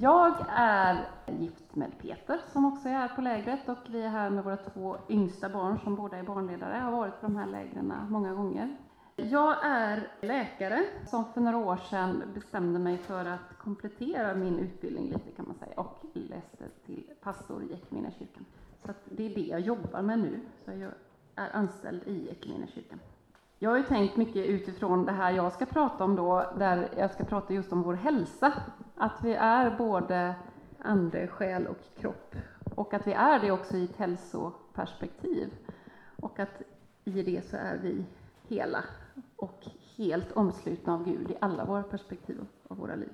Jag är gift med Peter som också är här på lägret och vi är här med våra två yngsta barn som båda är barnledare. och har varit på de här lägren många gånger. Jag är läkare som för några år sedan bestämde mig för att komplettera min utbildning lite kan man säga och läste till pastor i Equmeniakyrkan. Så det är det jag jobbar med nu. Så jag är anställd i Equmeniakyrkan. Jag har ju tänkt mycket utifrån det här jag ska prata om då, där jag ska prata just om vår hälsa. Att vi är både ande, själ och kropp. Och att vi är det också i ett hälsoperspektiv. Och att i det så är vi hela och helt omslutna av Gud i alla våra perspektiv av våra liv.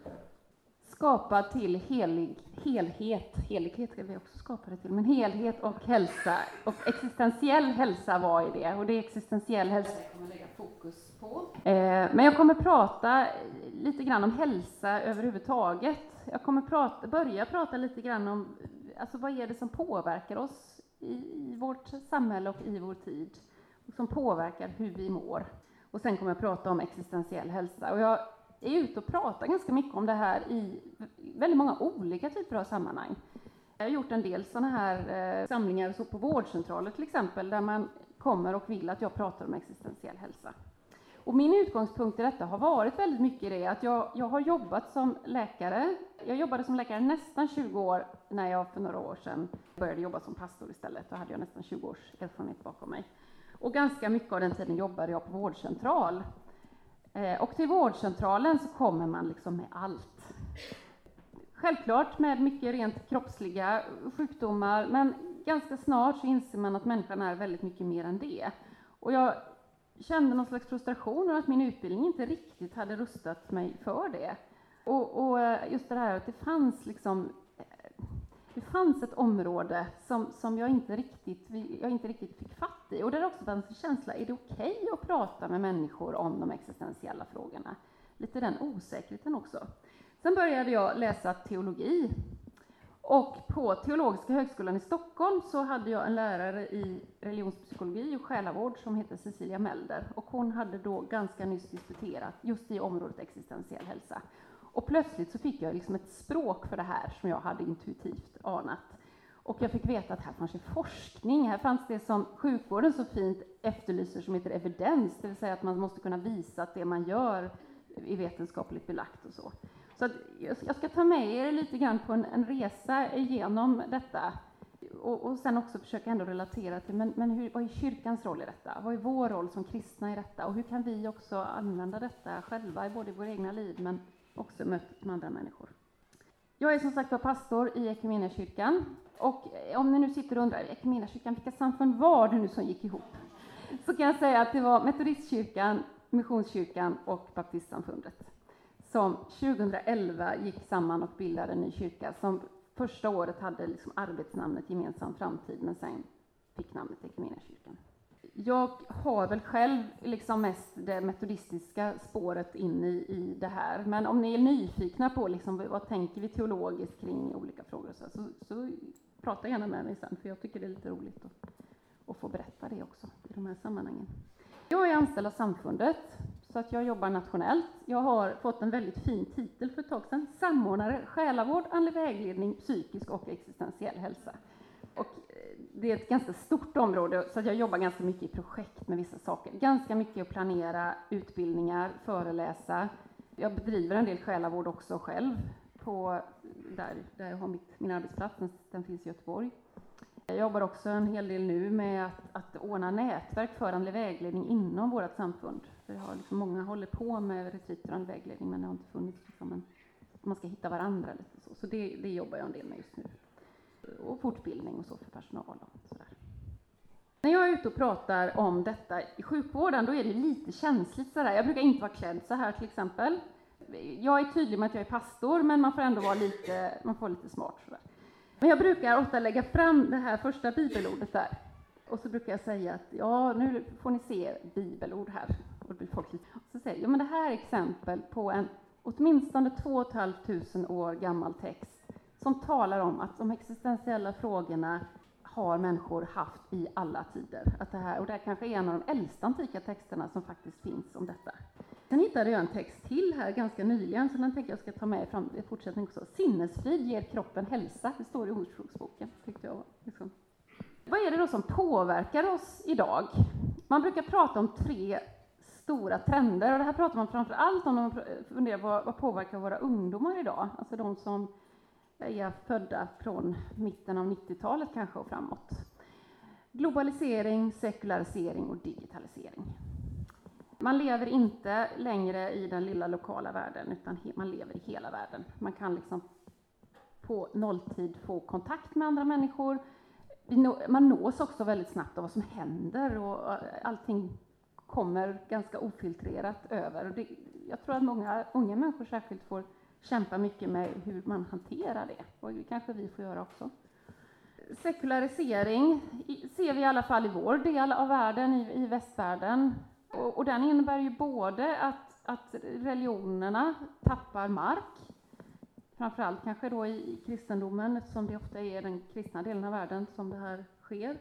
Skapad till helig, helhet, helighet är vi också skapade till, men helhet och hälsa. Och existentiell hälsa, vad är det? Och det är existentiell hälsa jag kommer lägga fokus på. Eh, men jag kommer prata lite grann om hälsa överhuvudtaget. Jag kommer prata, börja prata lite grann om alltså vad är det som påverkar oss i, i vårt samhälle och i vår tid, och som påverkar hur vi mår. Och sen kommer jag prata om existentiell hälsa. Och jag är ute och pratar ganska mycket om det här i väldigt många olika typer av sammanhang. Jag har gjort en del sådana här eh, samlingar så på vårdcentraler till exempel, där man kommer och vill att jag pratar om existentiell hälsa. Och min utgångspunkt i detta har varit väldigt mycket det att jag, jag har jobbat som läkare. Jag jobbade som läkare nästan 20 år när jag för några år sedan började jobba som pastor istället. Då hade jag nästan 20 års erfarenhet bakom mig. Och ganska mycket av den tiden jobbade jag på vårdcentral. Eh, och till vårdcentralen så kommer man liksom med allt. Självklart med mycket rent kroppsliga sjukdomar, men ganska snart så inser man att människan är väldigt mycket mer än det. Och jag kände någon slags frustration över att min utbildning inte riktigt hade rustat mig för det. Och, och eh, just det här att det fanns liksom det fanns ett område som, som jag, inte riktigt, jag inte riktigt fick fatt i. Och där också fanns en känsla, är det okej okay att prata med människor om de existentiella frågorna? Lite den osäkerheten också. Sen började jag läsa teologi. Och på Teologiska högskolan i Stockholm så hade jag en lärare i religionspsykologi och själavård som hette Cecilia Melder. Och hon hade då ganska nyss disputerat just i området existentiell hälsa. Och plötsligt så fick jag liksom ett språk för det här som jag hade intuitivt anat. Och jag fick veta att här fanns ju forskning, här fanns det som sjukvården så fint efterlyser som heter evidens, det vill säga att man måste kunna visa att det man gör är vetenskapligt belagt och så. Så jag ska ta med er lite grann på en, en resa genom detta och, och sen också försöka ändå relatera till men, men hur, vad är kyrkans roll i detta? Vad är vår roll som kristna i detta? Och hur kan vi också använda detta själva, både i våra egna liv men också mötet med andra människor. Jag är som sagt pastor i Equmeniakyrkan. Och eh, om ni nu sitter och undrar, Equmeniakyrkan, vilka samfund var det nu som gick ihop? Så kan jag säga att det var Metodistkyrkan, Missionskyrkan och Baptistsamfundet som 2011 gick samman och bildade en ny kyrka som första året hade liksom arbetsnamnet Gemensam framtid men sen fick namnet Equmeniakyrkan jag har väl själv liksom mest det metodistiska spåret in i, i det här. Men om ni är nyfikna på liksom, vad tänker vi teologiskt kring olika frågor så, så, så prata gärna med mig sen, för jag tycker det är lite roligt att, att få berätta det också i de här sammanhangen. Jag är anställd av samfundet, så att jag jobbar nationellt. Jag har fått en väldigt fin titel för ett tag sedan, samordnare själavård, andlig vägledning, psykisk och existentiell hälsa. Och det är ett ganska stort område, så jag jobbar ganska mycket i projekt med vissa saker. Ganska mycket att planera utbildningar, föreläsa. Jag bedriver en del själavård också själv, på, där, där jag har mitt, min arbetsplats, den finns i Göteborg. Jag jobbar också en hel del nu med att, att ordna nätverk för andlig vägledning inom vårt samfund. Vi har liksom, många håller på med retreater och andlig vägledning, men det har inte funnits liksom en, man ska hitta varandra lite så. Så det, det jobbar jag en del med just nu och fortbildning och så för personal. Och sådär. När jag är ute och pratar om detta i sjukvården, då är det lite känsligt sådär. Jag brukar inte vara klädd så här till exempel. Jag är tydlig med att jag är pastor, men man får ändå vara lite, man får vara lite smart sådär. Men jag brukar ofta lägga fram det här första bibelordet där. Och så brukar jag säga att ja, nu får ni se bibelord här. Och folk så säger jag, ja men det här är exempel på en åtminstone 2 500 år gammal text som talar om att de existentiella frågorna har människor haft i alla tider. Att det här, och det här kanske är en av de äldsta antika texterna som faktiskt finns om detta. Sen hittade jag en text till här ganska nyligen, så den tänker jag ska ta med fram i fortsättningen också. Sinnesfrid ger kroppen hälsa, det står i Ordspråksboken. Tyckte jag liksom. Vad är det då som påverkar oss idag? Man brukar prata om tre stora trender, och det här pratar man framför allt om när man funderar på vad påverkar våra ungdomar idag, alltså de som är födda från mitten av 90-talet kanske och framåt. Globalisering, sekularisering och digitalisering. Man lever inte längre i den lilla lokala världen, utan man lever i hela världen. Man kan liksom på nolltid få kontakt med andra människor. Man nås också väldigt snabbt av vad som händer och allting kommer ganska ofiltrerat över. jag tror att många unga människor särskilt får kämpa mycket med hur man hanterar det, och det kanske vi får göra också. Sekularisering ser vi i alla fall i vår del av världen, i, i västvärlden, och, och, den innebär ju både att, att religionerna tappar mark, framförallt kanske då i, i kristendomen, eftersom det ofta är den kristna delen av världen som det här sker.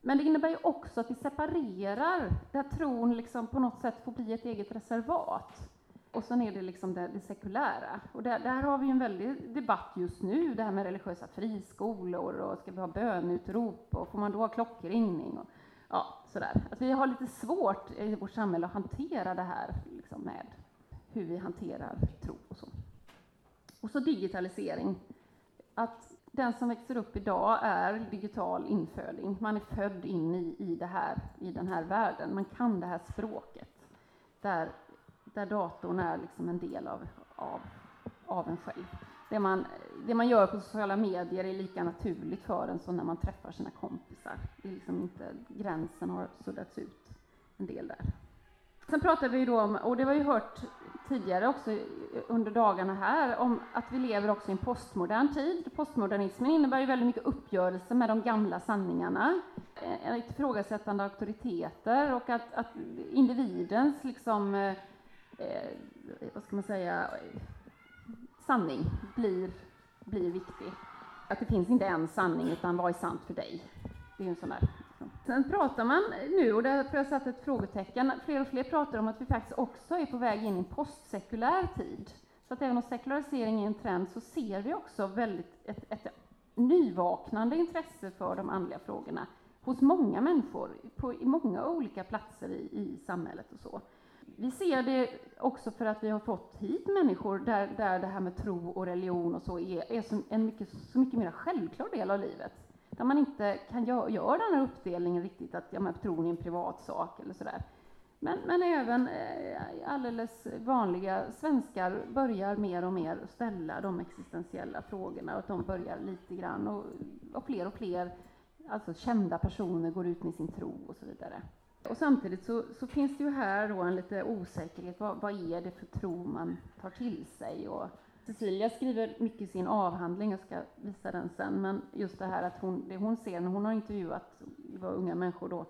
Men det innebär ju också att vi separerar, där tron liksom på något sätt får bli ett eget reservat. Och sen är det liksom det, det sekulära. Och där, där, har vi en väldig debatt just nu, det här med religiösa friskolor och ska vi ha bönutrop och får man då ha klockringning? Och, ja, sådär. Att vi har lite svårt i vårt samhälle att hantera det här liksom med hur vi hanterar tro och så. Och så digitalisering. Att den som växer upp idag är digital inföding. Man är född in i, i, det här, i den här världen. Man kan det här språket. Där, där datorn är liksom en del av, av, av en själv. Det man, det man gör på sociala medier är lika naturligt för en som när man träffar sina kompisar. Det är liksom inte, gränsen har suddats ut en del där. Sen pratade vi då om, och det har vi hört tidigare också under dagarna här, om att vi lever också i en postmodern tid. Postmodernismen innebär ju väldigt mycket uppgörelse med de gamla sanningarna, eh, ett ifrågasättande auktoriteter och att, att individens liksom, eh, eh, vad ska man säga, sanning blir, blir viktig. Att det finns inte en sanning, utan vad är sant för dig? Det är en sån där. Liksom. Sen pratar man nu, och där har jag satt ett frågetecken, fler och fler pratar om att vi faktiskt också är på väg in i en postsekulär tid. Så att även om sekularisering är en trend så ser vi också väldigt ett, ett nyvaknande intresse för de andliga frågorna hos många människor, på i många olika platser i, i samhället och så vi ser det också för att vi har fått hit människor där, där det här med tro och religion och så är, är så, en mycket, så mycket mer självklar del av livet. Där man inte kan göra, gör den här uppdelningen riktigt, att ja, men, tron är en privat sak eller sådär. Men, men även eh, alldeles vanliga svenskar börjar mer och mer ställa de existentiella frågorna och att de börjar lite grann och, och fler och fler alltså kända personer går ut med sin tro och så vidare. Och samtidigt så, så, finns det ju här då en lite osäkerhet. Vad, vad, är det för tro man tar till sig? Och Cecilia skriver mycket i sin avhandling, jag ska visa den sen, men just det här att hon, det hon ser när hon har intervjuat var unga människor då,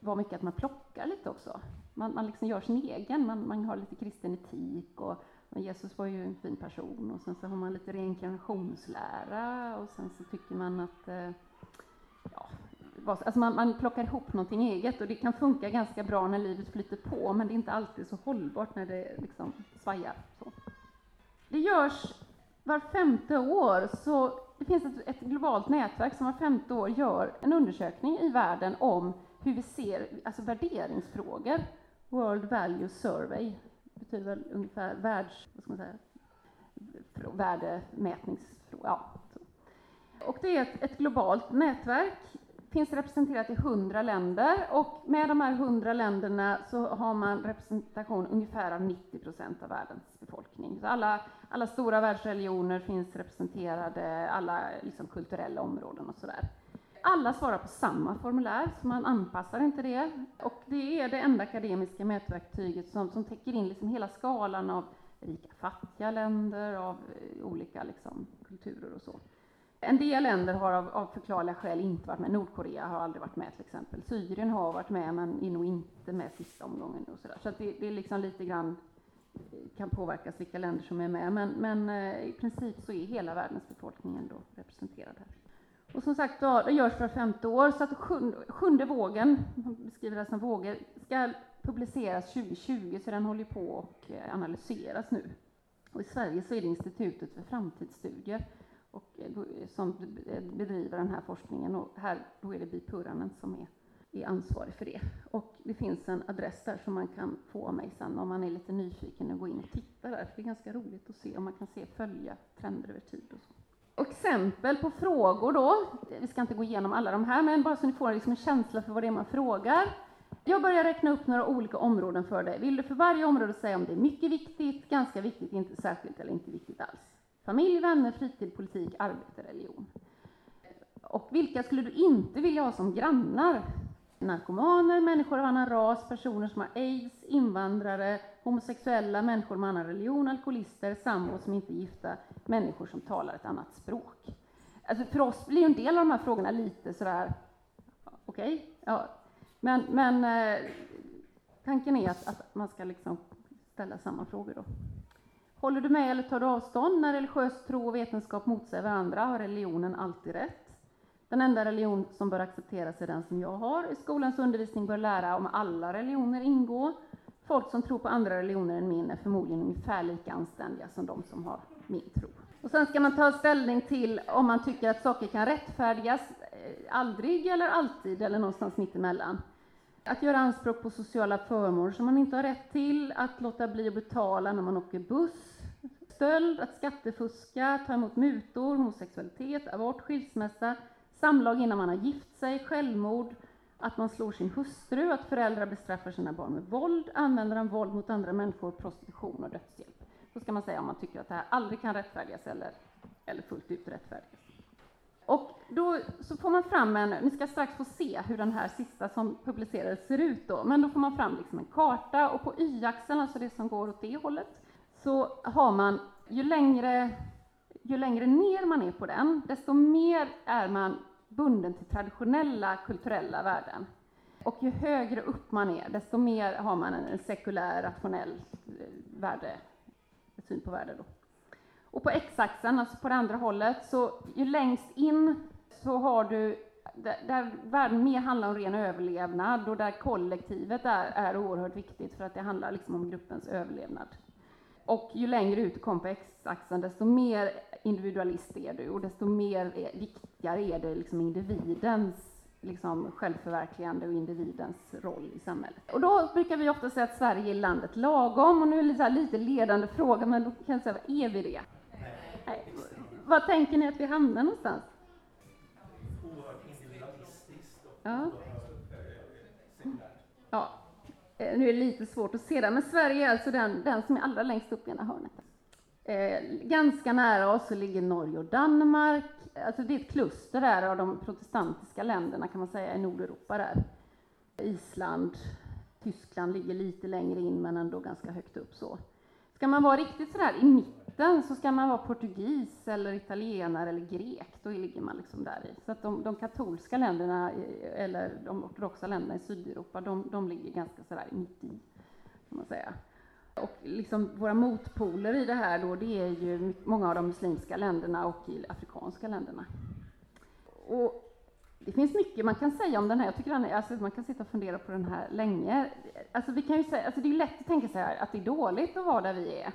var mycket att man plockar lite också. Man, man liksom gör sin egen, man, man har lite kristen etik och Jesus var ju en fin person och sen så har man lite reinkarnationslära och sen så tycker man att eh, ja, alltså man, man plockar ihop någonting eget och det kan funka ganska bra när livet flyter på, men det är inte alltid så hållbart när det liksom svajar. Så. Det görs var femte år, så det finns ett, ett, globalt nätverk som var femte år gör en undersökning i världen om hur vi ser, alltså värderingsfrågor. World Value Survey, betyder väl ungefär världs, vad ska man säga, värdemätningsfråga. Ja, och det är ett, ett globalt nätverk finns representerat i 100 länder och med de här 100 länderna så har man representation ungefär av 90 procent av världens befolkning. Så alla, alla stora världsreligioner finns representerade, alla liksom kulturella områden och sådär. Alla svarar på samma formulär, så man anpassar inte det. Och det är det enda akademiska mätverktyget som, som täcker in liksom hela skalan av rika, fattiga länder, av eh, olika liksom, kulturer och så. En del länder har av, av förklarliga skäl inte varit med. Nordkorea har aldrig varit med till exempel. Syrien har varit med men är nog inte med sista omgången. Och så där. så det, det är liksom lite grann eh, kan påverkas vilka länder som är med. Men, men eh, i princip så är hela världens befolkning ändå representerad här. Och som sagt, då, det görs var femte år, så att sjunde, sjunde vågen, man beskriver det som vågor, ska publiceras 2020, så den håller på och eh, analyseras nu. Och I Sverige så är det Institutet för framtidsstudier och, eh, eh, som bedriver den här forskningen. Och här då är det Bi Puranen som är, är ansvarig för det. Och det finns en adress där som man kan få av mig sen om man är lite nyfiken och gå in och titta där. För det är ganska roligt att se om man kan se följa trender över tid och så. Exempel på frågor då. Vi ska inte gå igenom alla de här, men bara så ni får liksom en känsla för vad det är man frågar. Jag börjar räkna upp några olika områden för dig. Vill du för varje område säga om det är mycket viktigt, ganska viktigt, inte särskilt eller inte viktigt alls? Familj, vänner, fritid, politik, arbete, religion. Och vilka skulle du inte vilja ha som grannar? Narkomaner, människor av annan ras, personer som har aids, invandrare, homosexuella, människor med annan religion, alkoholister, sambor som inte är gifta, människor som talar ett annat språk. Alltså för oss blir en del av de här frågorna lite sådär, okej, okay, ja. men, men eh, tanken är att, att, man ska liksom ställa samma frågor då. Håller du med eller tar du avstånd när religiös tro och vetenskap motsäger varandra? Har religionen alltid rätt? Den enda religion som bör accepteras är den som jag har. I skolans undervisning bör lära om alla religioner ingå. Folk som tror på andra religioner än min är förmodligen ungefär lika anständiga som de som har min tro. Och sen ska man ta ställning till om man tycker att saker kan rättfärdigas, eh, aldrig eller alltid, eller någonstans mittemellan. Att göra anspråk på sociala förmåner som man inte har rätt till, att låta bli att betala när man åker buss, stöld, att skattefuska, ta emot mutor, homosexualitet, abort, skilsmässa, samlag innan man har gift sig, självmord, att man slår sin hustru, att föräldrar bestraffar sina barn med våld, använder de våld mot andra människor, prostitution och dödshjälp. Så ska man säga om man tycker att det här aldrig kan rättfärdigas eller, eller fullt ut rättfärdigas. Och då så får man fram en, ni ska strax få se hur den här sista som publicerades ser ut då, men då får man fram liksom en karta och på y-axeln, alltså det som går åt det hållet, så har man ju längre, ju längre ner man är på den, desto mer är man bunden till traditionella kulturella värden. Och ju högre upp man är, desto mer har man en sekulär, rationell eh, värde, syn på värde. Då. Och på x-axeln, alltså på det andra hållet, så ju längst in så har du där, där världen mer handlar om ren överlevnad och där kollektivet är, är oerhört viktigt för att det handlar liksom om gruppens överlevnad. Och ju längre ut du kommer på x-axeln, desto mer individualist är du och desto mer är, viktigare är det liksom individens liksom självförverkligande och individens roll i samhället. Och då brukar vi ofta säga att Sverige är landet lagom, och nu är det lite ledande fråga, men då kan jag säga, är vi det? Nej. Vad tänker ni att vi hamnar någonstans? Oerhört individualistiskt ja. Eh, ja. Eh, nu är det lite svårt att se det, men Sverige är alltså den, den som är allra längst upp i ena hörnet. Eh, ganska nära oss så ligger Norge och Danmark. Alltså det är ett kluster där av de protestantiska länderna kan man säga i Nordeuropa där. Island, Tyskland ligger lite längre in men ändå ganska högt upp så. Ska man vara riktigt sådär i mitten så ska man vara portugis eller italienare eller grek, då ligger man liksom där i. Så att de, de katolska länderna, eh, eller de ortodoxa länderna i Sydeuropa, de, de ligger ganska sådär mitt i, kan man säga. Och liksom våra motpoler i det här då, det är ju många av de muslimska länderna och i afrikanska länderna. Och det finns mycket man kan säga om den här. Jag tycker den är, alltså man kan sitta och fundera på den här länge. Alltså vi kan ju säga, alltså det är lätt att tänka sig att det är dåligt att vara där vi är.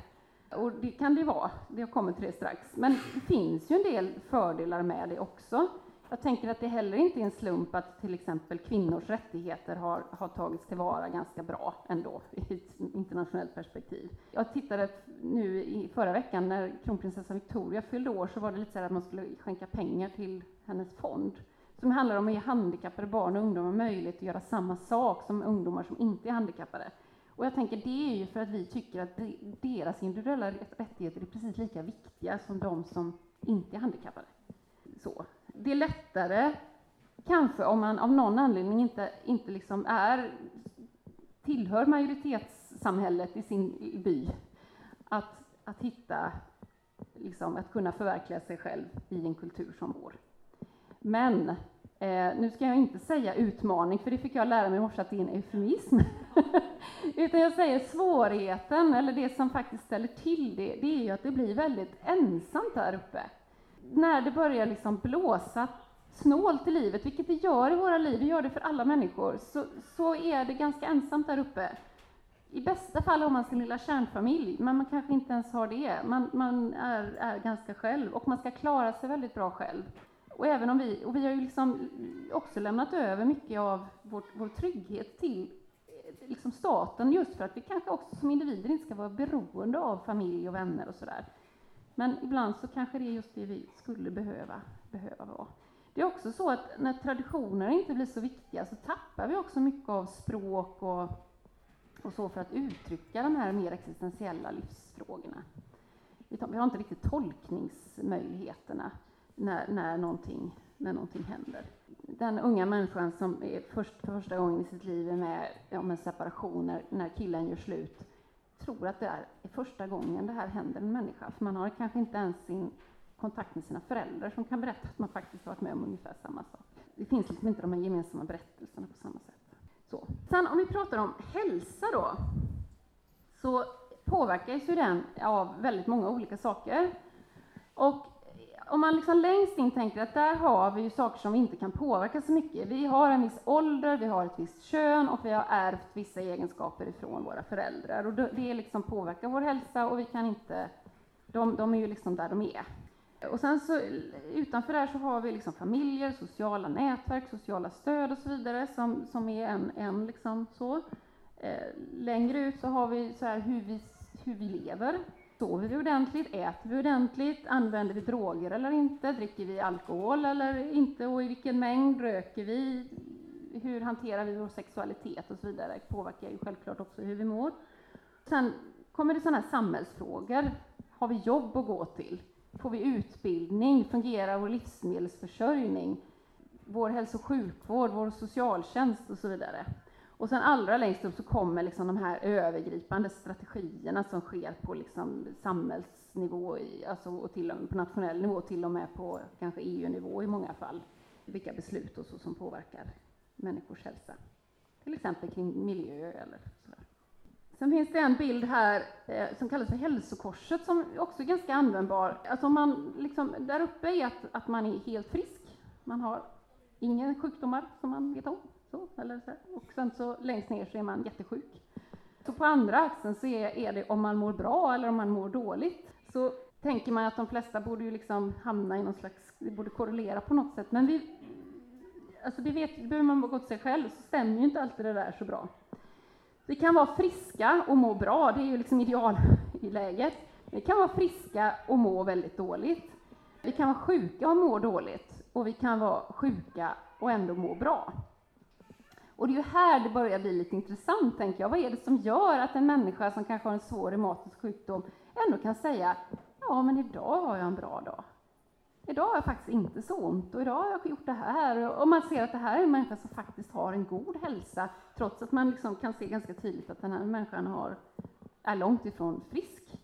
Och det kan det vara, jag kommer till det strax. Men det finns ju en del fördelar med det också. Jag tänker att det heller inte är en slump att till exempel kvinnors rättigheter har, har tagits tillvara ganska bra ändå i ett internationellt perspektiv. Jag tittade nu i förra veckan när kronprinsessan Victoria fyllde år så var det lite så att man skulle skänka pengar till hennes fond som handlar om att ge handikappade barn och ungdomar möjlighet att göra samma sak som ungdomar som inte är handikappade. Och jag tänker det är ju för att vi tycker att deras individuella rättigheter är precis lika viktiga som de som inte är handikappade. Så det är lättare, kanske om man av någon anledning inte, inte liksom är, tillhör majoritetssamhället i sin by, att, att hitta, liksom, att kunna förverkliga sig själv i en kultur som vår. Men Eh, nu ska jag inte säga utmaning, för det fick jag lära mig i morse att det är en eufemism. Utan jag säger svårigheten, eller det som faktiskt ställer till det, det är ju att det blir väldigt ensamt där uppe när det börjar liksom blåsa snålt i livet, vilket det gör i våra liv, det gör det för alla människor, så, så är det ganska ensamt där uppe. I bästa fall har man sin lilla kärnfamilj, men man kanske inte ens har det. Man, man är, är ganska själv och man ska klara sig väldigt bra själv. Och även om vi, och vi har ju liksom också lämnat över mycket av vår, vår trygghet till eh, liksom staten just för att vi kanske också som individer inte ska vara beroende av familj och vänner och sådär. Men ibland så kanske det är just det vi skulle behöva, behöva vara. Det är också så att när traditioner inte blir så viktiga så tappar vi också mycket av språk och, och så för att uttrycka de här mer existentiella livsfrågorna. Vi har inte riktigt tolkningsmöjligheterna när, när, någonting, när någonting händer. Den unga människan som är först, för första gången i sitt liv är med om en separation när, när killen gör slut tror att det är första gången det här händer en människa, för man har kanske inte ens sin kontakt med sina föräldrar som kan berätta att man faktiskt varit med om ungefär samma sak. Det finns liksom inte de här gemensamma berättelserna på samma sätt. Så. Sen om vi pratar om hälsa då, så påverkas ju den av väldigt många olika saker. Och om man liksom längst in tänker att där har vi ju saker som vi inte kan påverka så mycket. Vi har en viss ålder, vi har ett visst kön och vi har ärvt vissa egenskaper ifrån våra föräldrar. Och det liksom påverkar vår hälsa och vi kan inte, de, de är ju liksom där de är. Och sen så utanför där så har vi liksom familjer, sociala nätverk, sociala stöd och så vidare som, som är en, en liksom så. Eh, längre ut så har vi så här hur vi, hur vi lever, Sover vi ordentligt? Äter vi ordentligt? Använder vi droger eller inte? Dricker vi alkohol eller inte? Och i vilken mängd röker vi? Hur hanterar vi vår sexualitet och så vidare? Det påverkar ju självklart också hur vi mår. Sen kommer det sådana här samhällsfrågor. Har vi jobb att gå till? Får vi utbildning? Fungerar vår livsmedelsförsörjning? Vår hälso och sjukvård, vår socialtjänst och så vidare. Och sen allra längst upp så kommer liksom de här övergripande strategierna som sker på liksom samhällsnivå, alltså och till, på nationell nivå, till och med på kanske EU-nivå i många fall. Vilka beslut och så som påverkar människors hälsa. Till exempel kring miljö eller sådär. Sen finns det en bild här eh, som kallas för hälsokorset som också är ganska användbar. Alltså man liksom, där uppe är att, att man är helt frisk. Man har inga sjukdomar som man vet om. Så, eller så Och sen så längst ner så är man jättesjuk. Så på andra axeln så är, är det om man mår bra eller om man mår dåligt. Så tänker man att de flesta borde ju liksom hamna i någon slags, det borde korrelera på något sätt. Men vi, alltså det, vet, det behöver man bara gå till sig själv, så stämmer ju inte alltid det där så bra. Vi kan vara friska och må bra, det är ju liksom ideal i läget. Vi kan vara friska och må väldigt dåligt. Vi kan vara sjuka och må dåligt, och vi kan vara sjuka och ändå må bra. Och det är ju här det börjar bli lite intressant, tänker jag. Vad är det som gör att en människa som kanske har en svår reumatisk sjukdom ändå kan säga ja, men idag har jag en bra dag. Idag har jag faktiskt inte så ont och idag har jag gjort det här. Och man ser att det här är en människa som faktiskt har en god hälsa, trots att man liksom kan se ganska tydligt att den här människan har, är långt ifrån frisk.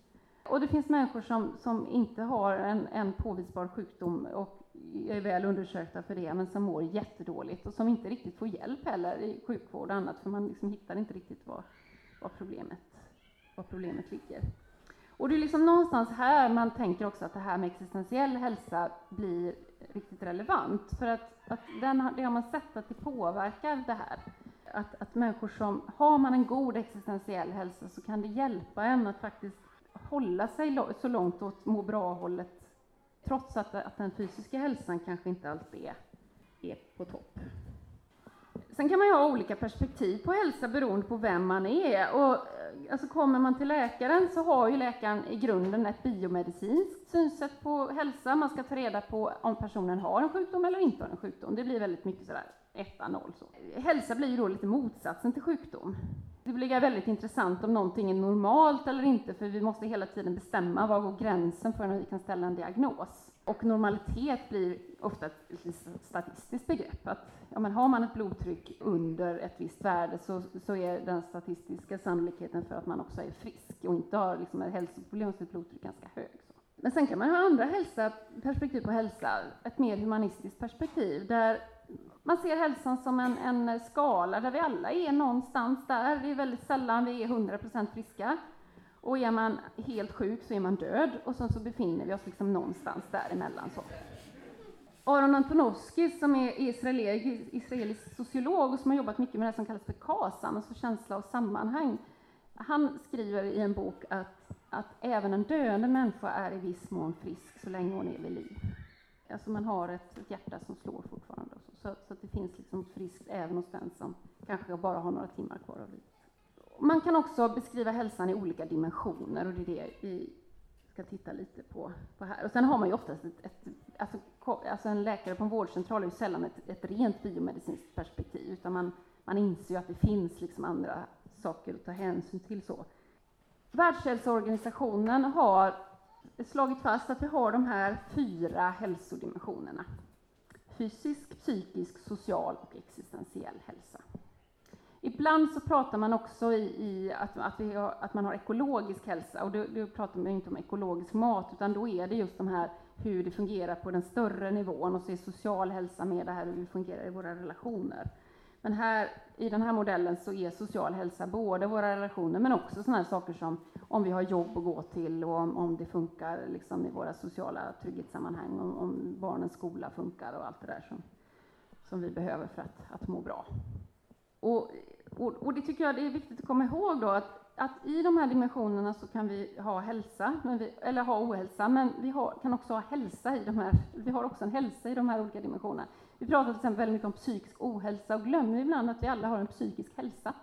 Och det finns människor som, som inte har en, en påvisbar sjukdom och är väl undersökta för det, men som mår jättedåligt och som inte riktigt får hjälp heller i sjukvård och annat, för man liksom hittar inte riktigt var, var, problemet, var problemet ligger. Och det är liksom någonstans här man tänker också att det här med existentiell hälsa blir riktigt relevant, för att, att den, det har man sett att det påverkar det här. Att, att människor som, har man en god existentiell hälsa så kan det hjälpa en att faktiskt hålla sig så långt åt må bra-hållet trots att, att den fysiska hälsan kanske inte alltid är, är på topp. Sen kan man ju ha olika perspektiv på hälsa beroende på vem man är. Och, eh, alltså kommer man till läkaren så har ju läkaren i grunden ett biomedicinskt synsätt på hälsa. Man ska ta reda på om personen har en sjukdom eller inte har en sjukdom. Det blir väldigt mycket sådär 1-0 så. Hälsa blir ju då lite motsatsen till sjukdom. Det blir väldigt intressant om någonting är normalt eller inte, för vi måste hela tiden bestämma var går gränsen för när vi kan ställa en diagnos. Och normalitet blir ofta ett statistiskt begrepp. Att, ja, men har man ett blodtryck under ett visst värde så, så är den statistiska sannolikheten för att man också är frisk och inte har liksom, ett hälsoproblem med sitt blodtryck ganska hög. Så. Men sen kan man ha andra hälsa, perspektiv på hälsa, ett mer humanistiskt perspektiv, där man ser hälsan som en, en, skala där vi alla är någonstans där. Det är väldigt sällan vi är 100% friska. Och är man helt sjuk så är man död och sen så befinner vi oss liksom någonstans däremellan. Så. Aron Antonovsky som är israelisk sociolog och som har jobbat mycket med det som kallas för KASAM, alltså känsla av sammanhang. Han skriver i en bok att, att även en döende människa är i viss mån frisk så länge hon är vid liv. Alltså man har ett, ett hjärta som slår fortfarande. Så, så, så, att det finns liksom friskt även hos den som kanske bara har några timmar kvar av livet. Man kan också beskriva hälsan i olika dimensioner och det är det vi ska titta lite på, på här. Och sen har man ju oftast ett, ett alltså, alltså, en läkare på en vårdcentral är ju sällan ett, ett rent biomedicinskt perspektiv, utan man, man inser ju att det finns liksom andra saker att ta hänsyn till. så. Världshälsoorganisationen har slagit fast att vi har de här fyra hälsodimensionerna. Fysisk, psykisk, social och existentiell hälsa. Ibland så pratar man också i, i att, att, har, att, man har ekologisk hälsa, och då, då pratar man inte om ekologisk mat, utan då är det just de här hur det fungerar på den större nivån, och så är social hälsa med det här hur det fungerar i våra relationer. Men här, i den här modellen så är social hälsa både våra relationer, men också sådana saker som om vi har jobb att gå till och om, om det funkar liksom i våra sociala trygghetssammanhang, om, om barnens skola funkar och allt det där som, som vi behöver för att, att må bra. Och, och, och, det tycker jag det är viktigt att komma ihåg då att, att i de här dimensionerna så kan vi ha hälsa, vi, eller ha ohälsa, men vi har, kan också ha hälsa i de här, vi har också en hälsa i de här olika dimensionerna. Vi pratar till exempel väldigt mycket om psykisk ohälsa och glömmer ibland att vi alla har en psykisk hälsa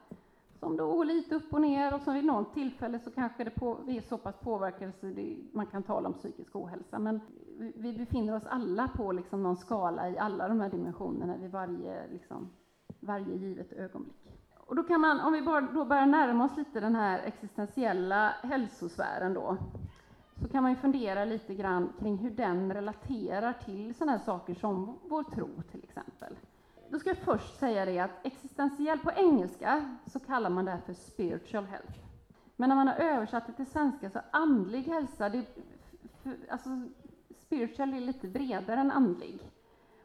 som då går lite upp och ner och som vid något tillfälle så kanske det på, vi är så pass påverkade så det, man kan tala om psykisk ohälsa. Men vi, vi befinner oss alla på liksom någon skala i alla de här dimensionerna vid varje, liksom, varje givet ögonblick. Och då kan man, om vi bara, då börjar närma oss lite den här existentiella hälsosfären då, så kan man ju fundera lite grann kring hur den relaterar till sådana här saker som vår tro till exempel. Då ska jag först säga det att existentiell, på engelska så kallar man det här för spiritual health. Men när man har översatt det till svenska så andlig hälsa, det, alltså spiritual är lite bredare än andlig.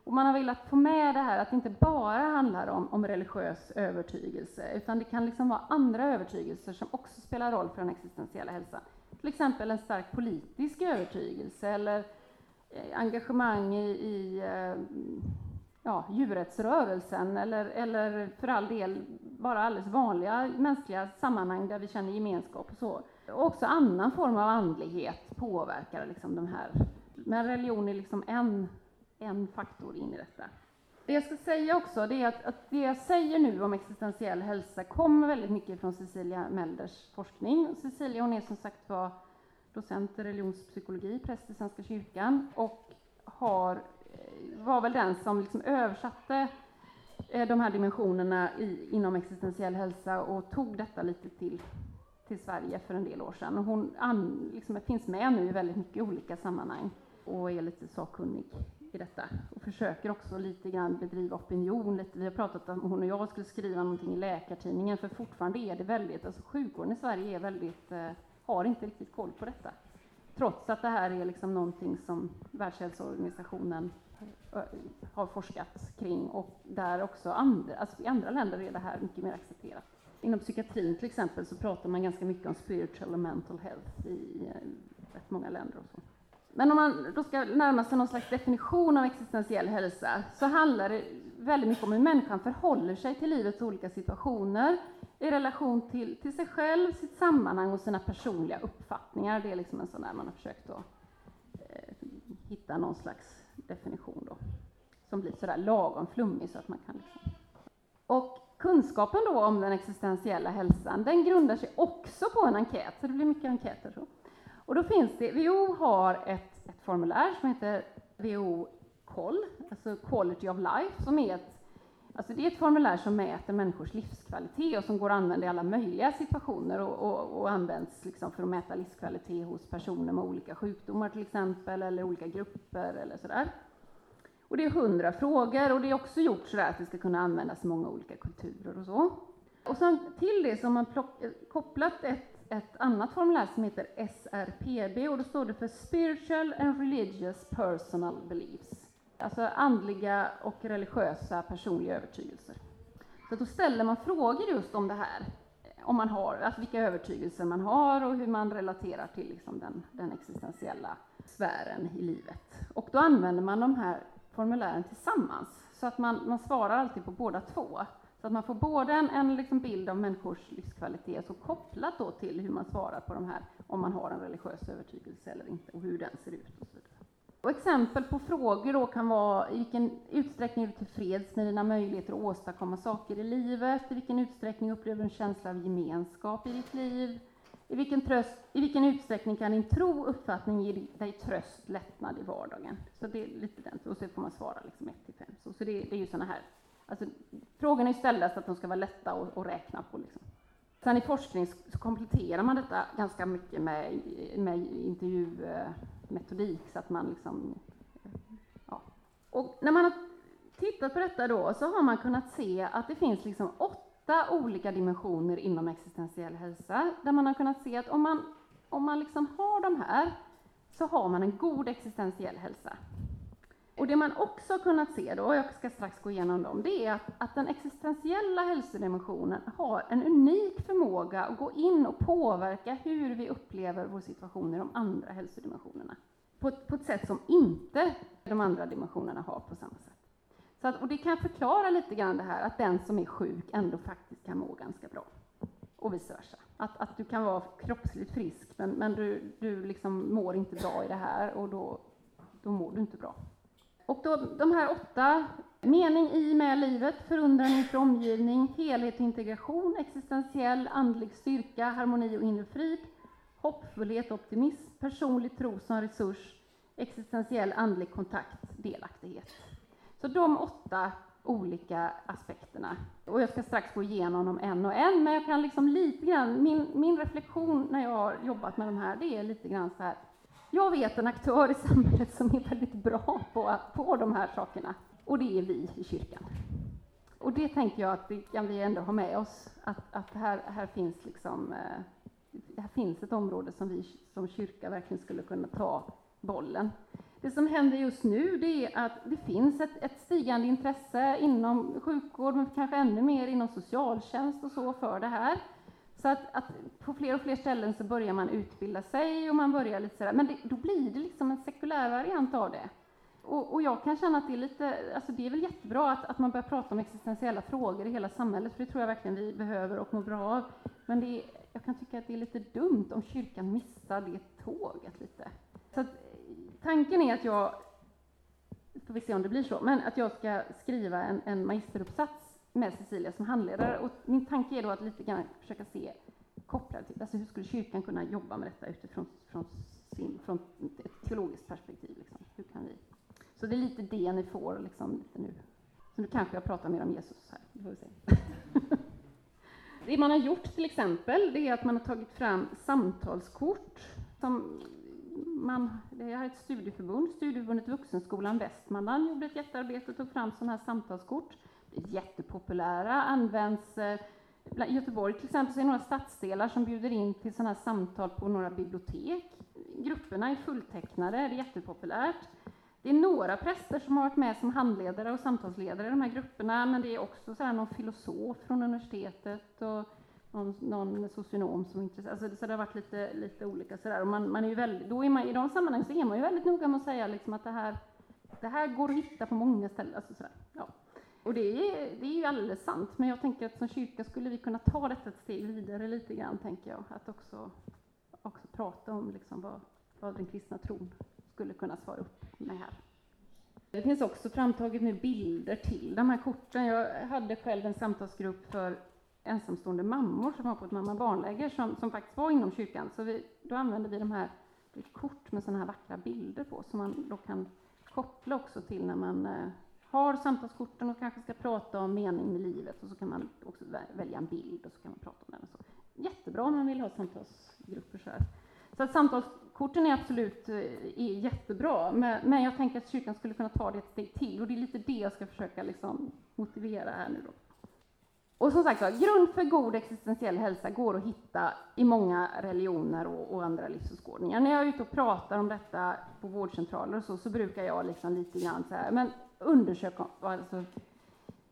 Och man har velat få med det här att det inte bara handlar om, om religiös övertygelse, utan det kan liksom vara andra övertygelser som också spelar roll för den existentiella hälsan. Till exempel en stark politisk övertygelse eller eh, engagemang i, i eh, ja, djurrättsrörelsen eller, eller för all del bara alldeles vanliga mänskliga sammanhang där vi känner gemenskap och så. Och också annan form av andlighet påverkar liksom de här. Men religion är liksom en en faktor in i detta. Det jag ska säga också det är att, att, det jag säger nu om existentiell hälsa kommer väldigt mycket från Cecilia Melders forskning. Cecilia hon är som sagt var docent i religionspsykologi, präst i Svenska kyrkan och har, eh, var väl den som liksom översatte eh, de här dimensionerna i, inom existentiell hälsa och tog detta lite till, till Sverige för en del år sedan. Och hon an, liksom, finns med nu i väldigt mycket olika sammanhang och är lite sakkunnig i detta och försöker också lite grann bedriva opinion. Lite. Vi har pratat om hon och jag skulle skriva någonting i Läkartidningen för fortfarande är det väldigt, alltså sjukvården i Sverige är väldigt, eh, har inte riktigt koll på detta. Trots att det här är liksom någonting som Världshälsoorganisationen eh, har forskat kring och där också andra, alltså i andra länder är det här mycket mer accepterat. Inom psykiatrin till exempel så pratar man ganska mycket om spiritual och mental health i eh, rätt många länder och så. Men om man då ska närma sig någon slags definition av existentiell hälsa så handlar det väldigt mycket om hur människan förhåller sig till livets olika situationer i relation till, till sig själv, sitt sammanhang och sina personliga uppfattningar. Det är liksom en sån där man har försökt att eh, hitta någon slags definition då, som blir sådär lagom flummig så att man kan liksom. Och kunskapen då om den existentiella hälsan, den grundar sig också på en enkät, så det blir mycket enkäter. Så. Och då finns det, WHO har ett, ett formulär som heter WHO Koll, alltså Quality of Life, som är ett Alltså det är ett formulär som mäter människors livskvalitet och som går att använda i alla möjliga situationer och, och, och används liksom för att mäta livskvalitet hos personer med olika sjukdomar till exempel, eller olika grupper eller sådär. Och det är hundra frågor och det är också gjort sådär att det ska kunna användas i många olika kulturer och så. Och sen till det så har man plock, eh, kopplat ett ett annat formulär som heter SRPB och då står det för Spiritual and Religious Personal Beliefs. Alltså andliga och religiösa personliga övertygelser. Så då ställer man frågor just om det här, om man har, alltså vilka övertygelser man har och hur man relaterar till liksom den, den existentiella sfären i livet. Och då använder man de här formulären tillsammans. Så att man, man svarar alltid på båda två. Så att man får både en, en liksom bild av människors livskvalitet, så kopplat då till hur man svarar på de här, om man har en religiös övertygelse eller inte, och hur den ser ut. Och så vidare. Och exempel på frågor då kan vara i vilken utsträckning är du tillfreds med dina möjligheter att åstadkomma saker i livet? I vilken utsträckning upplever du en känsla av gemenskap i ditt liv? I vilken, tröst, I vilken utsträckning kan din tro och uppfattning ge dig tröst, lättnad i vardagen? Så det är lite den, och så får man svara liksom 1 till 5. Så, så det, det, är ju sådana här, alltså frågorna är ställda så att de ska vara lätta att, att räkna på. Liksom. Sen i forskning så kompletterar man detta ganska mycket med, med intervjumetodik så att man liksom, ja. Och när man har tittat på detta då så har man kunnat se att det finns liksom åtta olika dimensioner inom existentiell hälsa, där man har kunnat se att om man, om man liksom har de här, så har man en god existentiell hälsa. Och det man också har kunnat se då, och jag ska strax gå igenom dem, det är att, att den existentiella hälsodimensionen har en unik förmåga att gå in och påverka hur vi upplever vår situation i de andra hälsodimensionerna. På, på ett sätt som inte de andra dimensionerna har på samma sätt. Så att, och det kan förklara lite grann det här att den som är sjuk ändå faktiskt kan må ganska bra. Och vice versa. Att, att du kan vara kroppsligt frisk men, men du, du liksom mår inte bra i det här och då, då mår du inte bra. Och då, de här åtta, mening i med livet, förundran inför omgivning, helhet och integration, existentiell andlig styrka, harmoni och inre frid, hoppfullhet och optimism, personlig tro som resurs, existentiell andlig kontakt, delaktighet. Så de åtta olika aspekterna. Och jag ska strax gå igenom dem en och en, men jag kan liksom lite grann, min, min reflektion när jag har jobbat med de här, det är lite grann så här, jag vet en aktör i samhället som är väldigt bra på, på de här sakerna, och det är vi i kyrkan. Och det tänker jag att det kan vi ändå ha med oss, att, att här, här finns liksom, eh, här finns ett område som vi som kyrka verkligen skulle kunna ta bollen. Det som händer just nu det är att det finns ett, ett stigande intresse inom sjukvård, men kanske ännu mer inom socialtjänst och så för det här. Så att, att, på fler och fler ställen så börjar man utbilda sig och man börjar lite sådär, men det, då blir det liksom en sekulär variant av det. Och, och, jag kan känna att det är lite, alltså det är väl jättebra att, att man börjar prata om existentiella frågor i hela samhället, för det tror jag verkligen vi behöver och mår bra av. Men det är, jag kan tycka att det är lite dumt om kyrkan missar det tåget lite. Så att, tanken är att jag, får vi se om det blir så, men att jag ska skriva en, en magisteruppsats med Cecilia som handledare. Och min tanke är då att lite grann försöka se kopplat till, alltså hur skulle kyrkan kunna jobba med detta utifrån från sin, från ett teologiskt perspektiv. Liksom. Hur kan vi? Så det är lite det ni får liksom, lite nu. Så nu kanske jag pratar mer om Jesus här, det får vi se. det man har gjort till exempel, det är att man har tagit fram samtalskort som man, det är ett studieförbund, Studieförbundet Vuxenskolan Västmanland gjorde ett jättearbete och tog fram sådana här samtalskort. Jättepopulära, används eh, i Göteborg till exempel så är det några stadsdelar som bjuder in till sådana här samtal på några bibliotek. Grupperna är fulltecknade, det är jättepopulärt. Det är några präster som har varit med som handledare och samtalsledare i de här grupperna, men det är också så här någon filosof från universitetet och någon, någon socionom som är intresserad. Alltså, så det har varit lite, lite olika sådär. Och man, man är ju väldigt, då är man, I de sammanhangen så är man ju väldigt noga med att säga liksom att det här, det här går att hitta på många ställen. Alltså, sådär. Ja. Och det är, det är ju alldeles sant, men jag tänker att som kyrka skulle vi kunna ta detta ett steg vidare lite grann, tänker jag. Att också, också prata om liksom vad, vad den kristna tron skulle kunna svara upp med här. Det finns också framtaget nu bilder till de här korten. Jag hade själv en samtalsgrupp för ensamstående mammor som var på ett mamma-barnläger som, som faktiskt var inom kyrkan. Så vi, då använde vi de här kort med sådana här vackra bilder på som man då kan koppla också till när man eh, har samtalskorten och kanske ska prata om mening med livet och så kan man också välja en bild och så kan man prata om den. Och så. Jättebra om man vill ha samtalsgrupper så här. Så att samtalskorten är absolut eh, är jättebra, men, men jag tänker att kyrkan skulle kunna ta det ett steg till och det är lite det jag ska försöka liksom motivera här nu då. Och som sagt grund för god existentiell hälsa går att hitta i många religioner och, och andra livsåskådningar. När jag är ute och pratar om detta på vårdcentraler och så, så brukar jag liksom lite grann så här, men undersök alltså,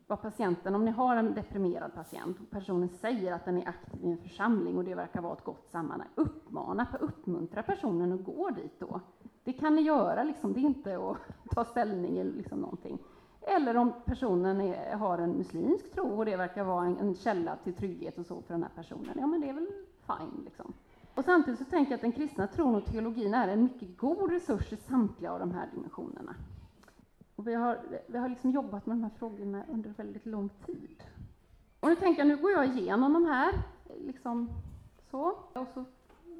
vad patienten, om ni har en deprimerad patient och personen säger att den är aktiv i en församling och det verkar vara ett gott sammanhang, uppmana, uppmuntra personen att gå dit då. Det kan ni göra, liksom. det är inte att ta ställning eller liksom någonting. Eller om personen är, har en muslimsk tro och det verkar vara en, en, källa till trygghet och så för den här personen, ja men det är väl fine. Liksom. Och samtidigt så tänker jag att den kristna tron och teologin är en mycket god resurs i samtliga av de här dimensionerna. Och vi har, vi har liksom jobbat med de här frågorna under väldigt lång tid. Och nu tänker jag, nu går jag igenom de här, liksom så, och så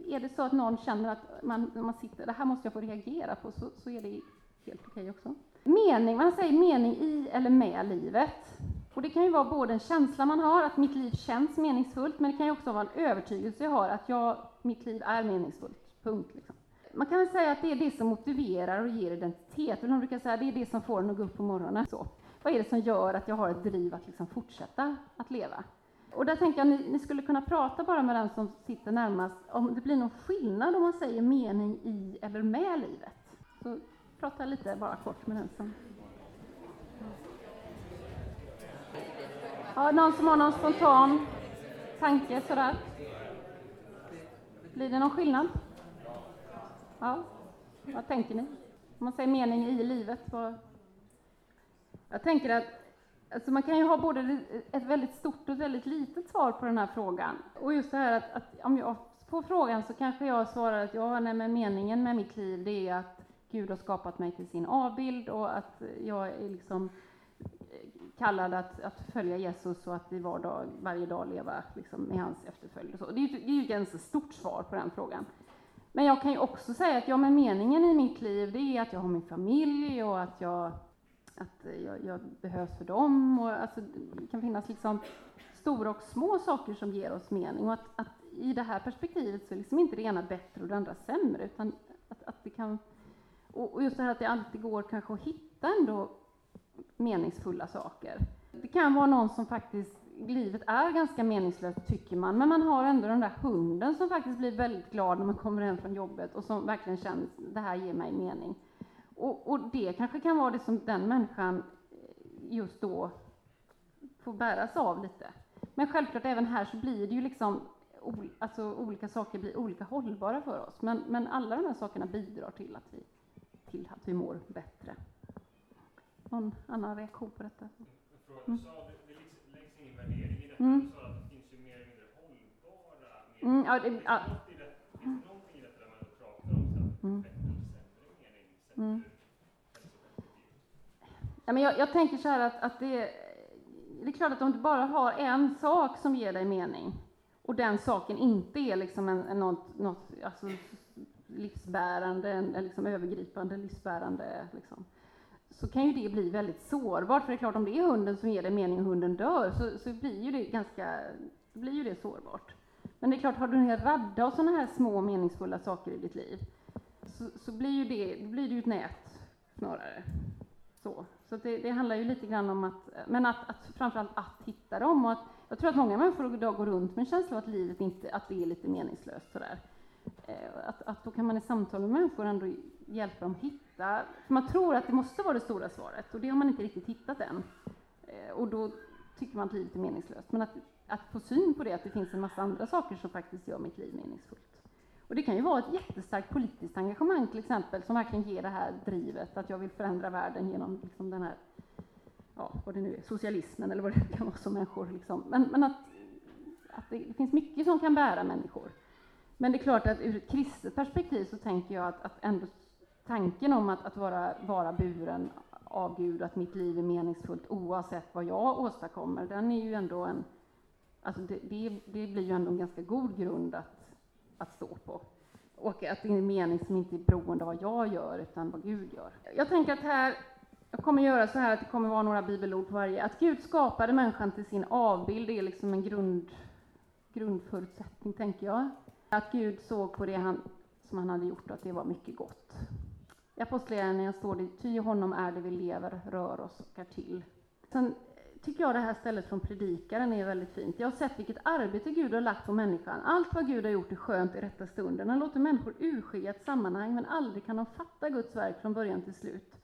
är det så att någon känner att man, man sitter, det här måste jag få reagera på, så, så är det helt okej också. Mening, man säger mening i eller med livet. Och det kan ju vara både en känsla man har, att mitt liv känns meningsfullt, men det kan ju också vara en övertygelse jag har, att jag, mitt liv är meningsfullt. Punkt. Liksom. Man kan väl säga att det är det som motiverar och ger identitet. Eller man brukar säga att det är det som får en att gå upp på morgonen. Så. Vad är det som gör att jag har ett driv att liksom fortsätta att leva? Och där tänker jag ni, ni skulle kunna prata bara med den som sitter närmast, om det blir någon skillnad om man säger mening i eller med livet. Så prata lite bara kort med den som... Ja, någon som har någon spontan tanke sådär? Blir det någon skillnad? Ja, vad tänker ni? Om man säger mening i livet, vad... Jag tänker att alltså man kan ju ha både ett väldigt stort och ett väldigt litet svar på den här frågan. Och just det här att, att om jag får frågan så kanske jag svarar att ja, nej, men meningen med mitt liv det är att Gud har skapat mig till sin avbild och att jag är liksom eh, kallad att, att följa Jesus och att i vardag, varje dag leva liksom i hans efterföljd. Det är det är ju ett ganska stort svar på den frågan. Men jag kan ju också säga att ja, men meningen i mitt liv det är att jag har min familj och att jag, att jag, jag behövs för dem. Och alltså, det kan finnas liksom stora och små saker som ger oss mening. Och att, att i det här perspektivet så är liksom inte det ena bättre och det andra sämre, utan att, att det kan... Och just det här att det alltid går kanske att hitta ändå meningsfulla saker. Det kan vara någon som faktiskt livet är ganska meningslöst tycker man, men man har ändå den där hunden som faktiskt blir väldigt glad när man kommer hem från jobbet och som verkligen känner det här ger mig mening. Och, och det kanske kan vara det som den människan just då får bäras av lite. Men självklart även här så blir det ju liksom alltså olika saker blir olika hållbara för oss. Men, men alla de här sakerna bidrar till att vi, till att vi mår bättre. Någon annan reaktion på detta? Mm. Mm. Att det finns ju mer eller mindre hållbara mm, ja, det, ja. Finns någonting i detta där man pratar om så mm. sämre mening? Mm. Ja, men jag, jag, tänker så här att, att det, det är klart att om du bara har en sak som ger dig mening och den saken inte är liksom en, en något, något alltså livsbärande, en liksom övergripande livsbärande liksom, så kan ju det bli väldigt sårbart. För det är klart, om det är hunden som ger dig mening och hunden dör, så, så blir ju det ganska, blir ju det sårbart. Men det är klart, har du en hel radda av sådana här små meningsfulla saker i ditt liv, så, så blir ju det, blir det ju ett nät snarare. Så, så det, det, handlar ju lite grann om att, men att, att framförallt att hitta dem. Och att, jag tror att många människor idag går runt med en känsla av att livet inte, att det är lite meningslöst sådär. Eh, att, att då kan man i samtal med människor ändå hjälpa dem hitta, för man tror att det måste vara det stora svaret och det har man inte riktigt hittat än. Eh, och då tycker man att livet är meningslöst. Men att, att få syn på det, att det finns en massa andra saker som faktiskt gör mitt liv meningsfullt. Och det kan ju vara ett jättestarkt politiskt engagemang till exempel, som verkligen ger det här drivet, att jag vill förändra världen genom liksom den här, ja, vad det nu är, socialismen eller vad det kan vara som människor. Liksom. Men, men att, att det, det finns mycket som kan bära människor. Men det är klart att ur ett kristet perspektiv så tänker jag att, att ändå tanken om att, att vara, vara buren av Gud, och att mitt liv är meningsfullt oavsett vad jag åstadkommer, den är ju ändå en... Alltså det, det, det blir ju ändå en ganska god grund att, att stå på. Och att det är en mening som inte är beroende av vad jag gör, utan vad Gud gör. Jag tänker att här, jag kommer göra så här att det kommer vara några bibelord på varje. Att Gud skapade människan till sin avbild är liksom en grund, grundförutsättning, tänker jag. Att Gud såg på det han, som han hade gjort och att det var mycket gott. I Apostlagärningarna står det ty honom är det vi lever, rör oss och är till. Sen tycker jag det här stället från Predikaren är väldigt fint. Jag har sett vilket arbete Gud har lagt på människan. Allt vad Gud har gjort är skönt i rätta stunden. Han låter människor urskilja ett sammanhang, men aldrig kan de fatta Guds verk från början till slut.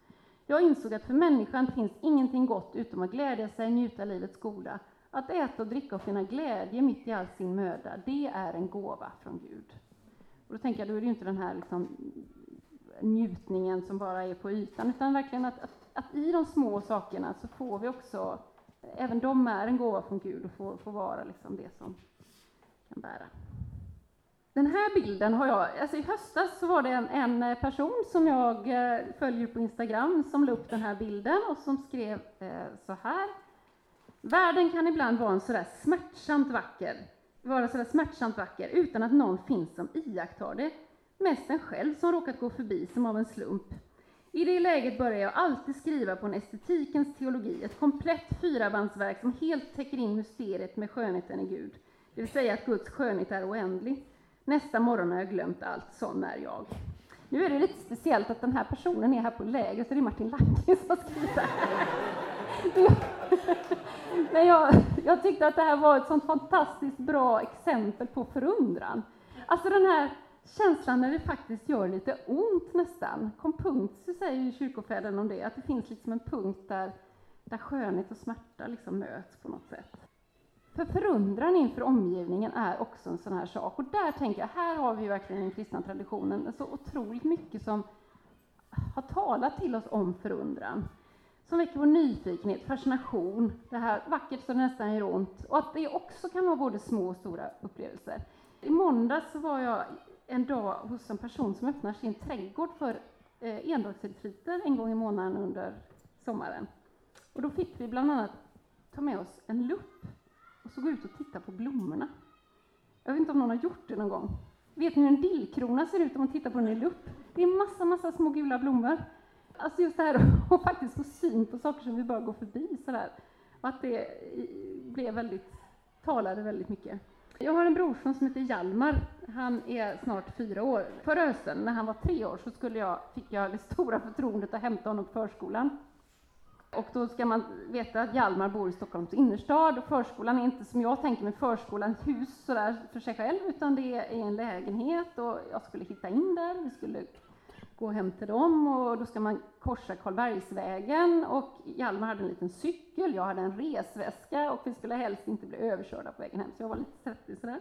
Jag insåg att för människan finns ingenting gott utom att glädja sig, njuta livets goda. Att äta och dricka och finna glädje mitt i all sin möda, det är en gåva från Gud. Och då tänker jag, då är det ju inte den här liksom njutningen som bara är på ytan, utan verkligen att, att, att i de små sakerna så får vi också, även de är en gåva från Gud och får, får vara liksom det som kan bära. Den här bilden har jag, alltså i höstas så var det en, en person som jag eh, följer på Instagram som la upp den här bilden och som skrev eh, så här. Världen kan ibland vara en sådär smärtsamt vacker, vara sådär smärtsamt vacker utan att någon finns som iakttar det. Mest en själv som råkat gå förbi som av en slump. I det läget börjar jag alltid skriva på en estetikens teologi, ett komplett fyrabandsverk som helt täcker in mysteriet med skönheten i Gud. Det vill säga att Guds skönhet är oändlig. Nästa morgon har jag glömt allt, sån är jag. Nu är det lite speciellt att den här personen är här på läger, så det är Martin Lackin som har skrivit det här. Men jag, jag tyckte att det här var ett sånt fantastiskt bra exempel på förundran. Alltså den här känslan när det faktiskt gör lite ont nästan. Kompunktio säger ju om det, att det finns liksom en punkt där, där skönhet och smärta liksom möts på något sätt. För förundran inför omgivningen är också en sån här sak. Och där tänker jag, här har vi ju verkligen den kristna traditionen så otroligt mycket som har talat till oss om förundran. Som väcker vår nyfikenhet, fascination, det här vackert så det nästan gör ont. Och att det också kan vara både små och stora upplevelser. I måndags var jag en dag hos en person som öppnar sin trädgård för eh, endagsretreater en gång i månaden under sommaren. Och då fick vi bland annat ta med oss en lupp och så gå ut och titta på blommorna. Jag vet inte om någon har gjort det någon gång. Vet ni hur en dillkrona ser ut om man tittar på den i lupp? Det är massa, massa små gula blommor. Alltså just det här att faktiskt få syn på saker som vi bara går förbi sådär. Och att det eh, blev väldigt, talade väldigt mycket. Jag har en brorson som heter Hjalmar. Han är snart fyra år. Förra hösten, när han var tre år, så skulle jag, fick jag det stora förtroendet att hämta honom på förskolan. Och då ska man veta att Hjalmar bor i Stockholms innerstad och förskolan är inte som jag tänker mig förskolan, ett hus sådär för sig själv, utan det är en lägenhet och jag skulle hitta in där. Vi skulle gå hem till dem och då ska man korsa Karlbergsvägen och Hjalmar hade en liten cykel, jag hade en resväska och vi skulle helst inte bli överkörda på vägen hem, så jag var lite svettig sådär.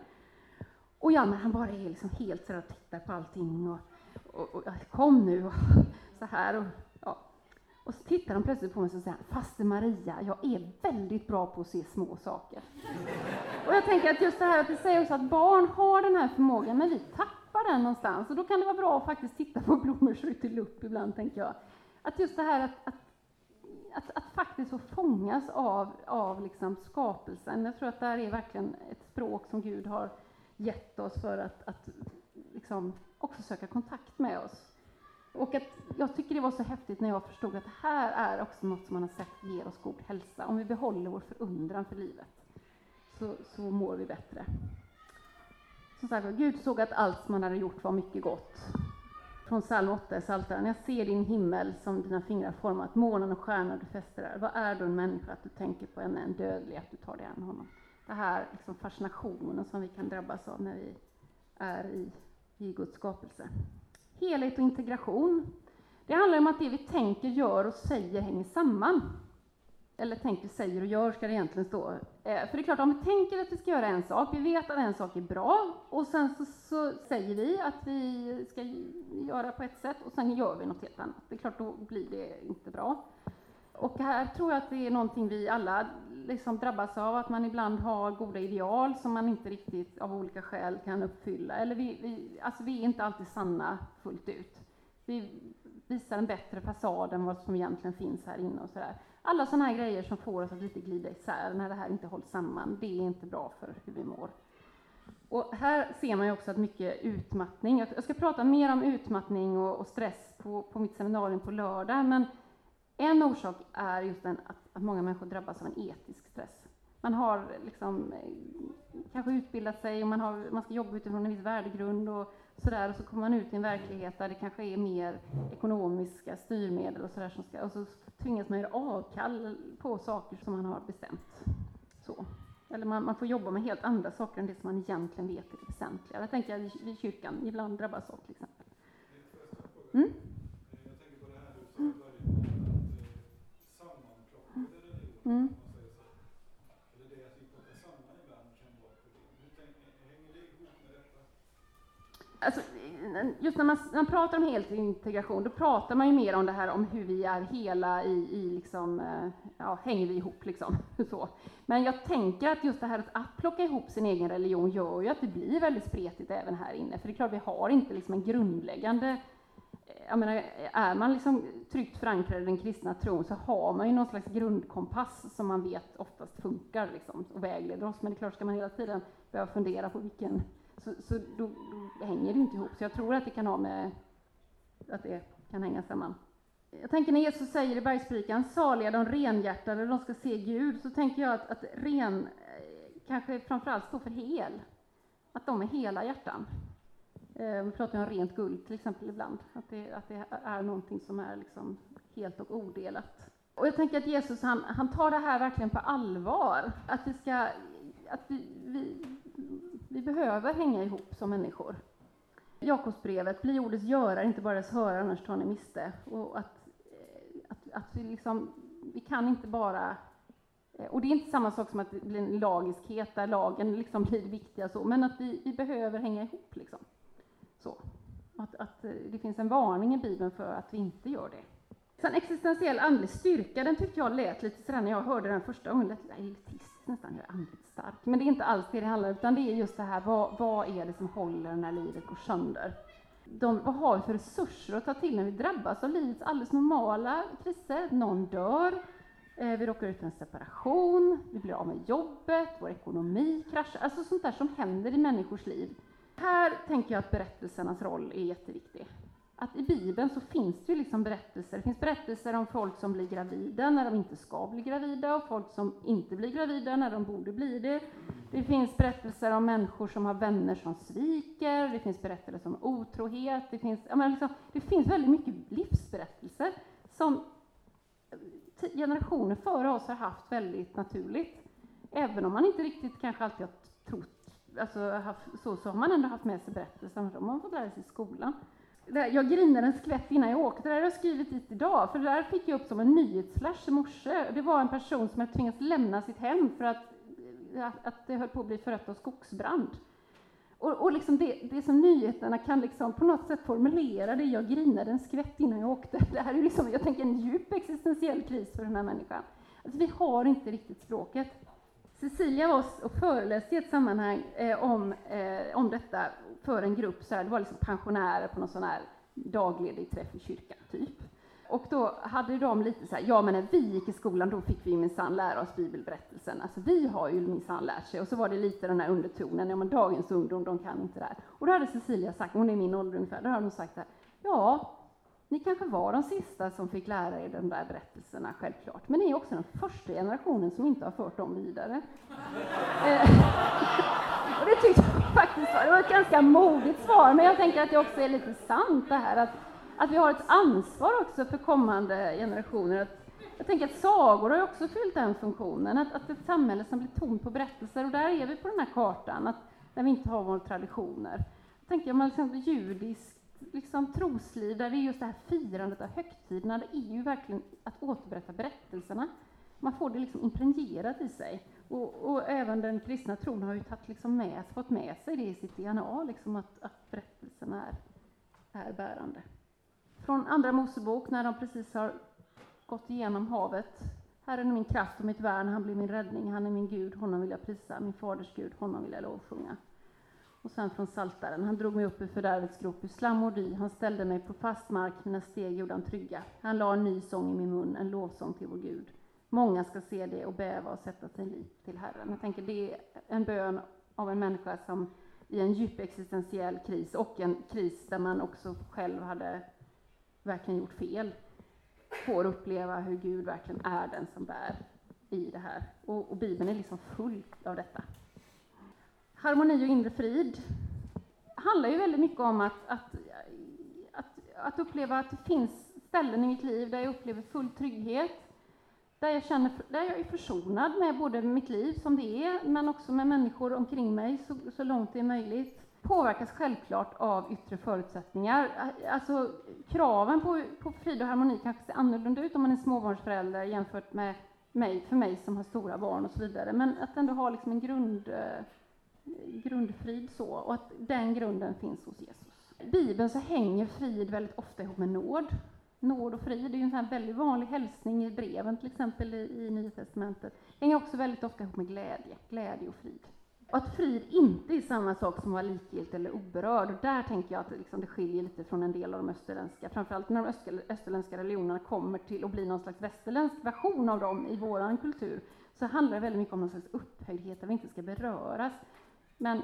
Och Hjalmar han bara är liksom helt sådär och tittar på allting och, och, och kom nu och så här och ja. Och så tittar han plötsligt på mig och säger Faster Maria, jag är väldigt bra på att se små saker. och jag tänker att just det här att det säger oss att barn har den här förmågan, men vi tappar tappar den någonstans. Och då kan det vara bra att faktiskt titta på blommor så det lupp ibland, tänker jag. Att just det här att, att, att, att faktiskt få fångas av, av liksom skapelsen. Jag tror att det här är verkligen ett språk som Gud har gett oss för att, att liksom också söka kontakt med oss. Och att jag tycker det var så häftigt när jag förstod att det här är också något som man har sett ger oss god hälsa. Om vi behåller vår förundran för livet så, så mår vi bättre. Som sagt Gud såg att allt man hade gjort var mycket gott. Från psalm 8 i Psaltaren. Jag ser din himmel som dina fingrar format, månen och stjärnor du fäster där. Vad är då en människa att du tänker på henne, en dödlig, att du tar dig an honom? Det här liksom fascinationen som vi kan drabbas av när vi är i, i Guds skapelse. Helhet och integration. Det handlar om att det vi tänker, gör och säger hänger samman eller tänker, säger och gör ska det egentligen stå. Eh, för det är klart, om vi tänker att vi ska göra en sak, vi vet att en sak är bra, och sen så, så, säger vi att vi ska göra på ett sätt, och sen gör vi något helt annat. Det är klart, då blir det inte bra. Och här tror jag att det är någonting vi alla liksom drabbas av, att man ibland har goda ideal som man inte riktigt av olika skäl kan uppfylla. Eller vi, vi, alltså vi är inte alltid sanna fullt ut. Vi visar en bättre fasad än vad som egentligen finns här inne och sådär alla sådana här grejer som får oss att lite glida isär när det här inte hålls samman, det är inte bra för hur vi mår. Och här ser man ju också att mycket utmattning, jag ska prata mer om utmattning och, och stress på, på mitt seminarium på lördag, men en orsak är just den att, att många människor drabbas av en etisk stress. Man har liksom, eh, kanske utbildat sig och man, har, man ska jobba utifrån en viss värdegrund och sådär, och så kommer man ut i en verklighet där det kanske är mer ekonomiska styrmedel och sådär som ska, och så tvingas man göra avkall på saker som man har bestämt. Så. Eller man, man, får jobba med helt andra saker än det som man egentligen vet är det väsentliga. Det tänker jag vi kyrkan ibland drabbas av till exempel. Mm? Mm. Alltså, just när man, när man pratar om helintegration, då pratar man ju mer om det här om hur vi är hela i, i liksom, eh, ja, hänger vi ihop liksom. Så. Men jag tänker att just det här att plocka ihop sin egen religion gör ju att det blir väldigt spretigt även här inne. För det är klart, vi har inte liksom en grundläggande eh, jag menar, är man liksom tryggt förankrad i den kristna tron så har man ju någon slags grundkompass som man vet oftast funkar liksom, och vägleder oss. Men det är klart, ska man hela tiden behöva fundera på vilken så, så då, då, hänger det inte ihop. Så jag tror att det kan ha med att det kan hänga samman. Jag tänker när Jesus säger i bergspredikan, saliga de renhjärtade, de ska se Gud, så tänker jag att, att ren eh, kanske framförallt står för hel. Att de är hela hjärtan. Eh, vi pratar om rent guld till exempel ibland, att det, att det är någonting som är liksom helt och odelat. Och jag tänker att Jesus han, han tar det här verkligen på allvar, att vi ska att vi, vi, vi behöver hänga ihop som människor. Jakobsbrevet, bli ordets görare, inte bara dess hörare, annars tar ni miste. Och att, eh, att, att vi, liksom, vi kan inte bara... Eh, och det är inte samma sak som att det blir en lagiskhet där lagen liksom blir det viktiga, så, men att vi, vi behöver hänga ihop. Liksom. Så. Att, att eh, det finns en varning i Bibeln för att vi inte gör det. Sen existentiell andlig styrka, den tyckte jag lät lite sådär när jag hörde den första gången, lät elitistiskt nästan, jag är andligt stark. Men det är inte alls det det handlar om, utan det är just det här, vad, vad är det som håller när livet går sönder? De, vad har vi för resurser att ta till när vi drabbas av livets alldeles normala kriser? Någon dör, eh, vi råkar ut för en separation, vi blir av med jobbet, vår ekonomi kraschar, alltså sånt där som händer i människors liv. Här tänker jag att berättelsernas roll är jätteviktig att i Bibeln så finns det ju liksom berättelser. Det finns berättelser om folk som blir gravida när de inte ska bli gravida och folk som inte blir gravida när de borde bli det. Det finns berättelser om människor som har vänner som sviker, det finns berättelser om otrohet, det finns, liksom, det finns väldigt mycket livsberättelser som generationer före oss har haft väldigt naturligt. Även om man inte riktigt kanske alltid har trott, alltså haft, så, så har man ändå haft med sig berättelser, de har man fått lära sig i skolan jag grinade en skvätt innan jag åkte. Det där har jag skrivit dit idag, för det där fick jag upp som en nyhetsflash i morse. Det var en person som hade tvingats lämna sitt hem för att, att det höll på att bli förött av skogsbrand. Och, och liksom det, det som nyheterna kan liksom på något sätt formulera det, jag grinade en skvätt innan jag åkte. Det här är liksom, jag tänker en djup existentiell kris för den här människan. Alltså, vi har inte riktigt språket. Cecilia var och föreläste i ett sammanhang eh, om, eh, om detta för en grupp, så här, det var liksom pensionärer på någon sån här dagledig träff i kyrkan, typ. Och då hade de lite så här, ja men när vi gick i skolan då fick vi minsann lära oss bibelberättelsen, alltså vi har ju minsann lärt sig. Och så var det lite den här undertonen, ja men dagens ungdom, de kan inte det här. Och då hade Cecilia sagt, hon är min ålder ungefär, då hade hon sagt så här, ja, ni kanske var de sista som fick lära er de där berättelserna, självklart. Men ni är också den första generationen som inte har fört dem vidare. Eh, och det tyckte faktiskt svar. det var ett ganska modigt svar, men jag tänker att det också är lite sant det här att, att vi har ett ansvar också för kommande generationer. Att, jag tänker att sagor har också fyllt den funktionen, att, att ett samhälle som blir tomt på berättelser, och där är vi på den här kartan, att, där vi inte har våra traditioner. Jag tänker om man liksom judiskt liksom, trosliv, där det är just det här firandet av högtiderna, det är ju verkligen att återberätta berättelserna. Man får det liksom impregnerat i sig. Och, och, även den kristna tron har ju tagit liksom med, fått med sig det i sitt DNA, liksom att, att berättelsen är, är bärande. Från Andra Mosebok, när de precis har gått igenom havet. Herren är min kraft och mitt värn, han blir min räddning, han är min Gud, honom vill jag prisa, min faders Gud, honom vill jag lovsjunga. Och sen från Saltaren. Han drog mig upp ur fördärvets grop, ur slam och dy. Han ställde mig på fast mark, mina steg gjorde han trygga. Han la en ny sång i min mun, en lovsång till vår Gud. Många ska se det och bäva och sätta sin lit till Herren. Jag tänker det är en bön av en människa som i en djup existentiell kris och en kris där man också själv hade verkligen gjort fel, får uppleva hur Gud verkligen är den som bär i det här. Och, och Bibeln är liksom full av detta. Harmoni och inre frid handlar ju väldigt mycket om att, att, att, att uppleva att det finns ställen i mitt liv där jag upplever full trygghet, där jag, känner, där jag är försonad med både mitt liv som det är, men också med människor omkring mig så, så långt det är möjligt. Påverkas självklart av yttre förutsättningar. Alltså, kraven på, på frid och harmoni kanske ser annorlunda ut om man är småbarnsförälder jämfört med mig, för mig som har stora barn och så vidare. Men att ändå ha liksom en grund, eh, grundfrid så, och att den grunden finns hos Jesus. I Bibeln så hänger frid väldigt ofta ihop med nåd. Nåd och frid är ju en sån här väldigt vanlig hälsning i breven, till exempel i, i Nya Testamentet. hänger också väldigt ofta ihop med glädje, glädje och frid. Och att frid inte är samma sak som att vara likgiltig eller oberörd. Och där tänker jag att liksom det skiljer lite från en del av de österländska, framförallt när de österländska religionerna kommer till att bli någon slags västerländsk version av dem i vår kultur, så handlar det väldigt mycket om någon slags upphöjdhet där vi inte ska beröras. Men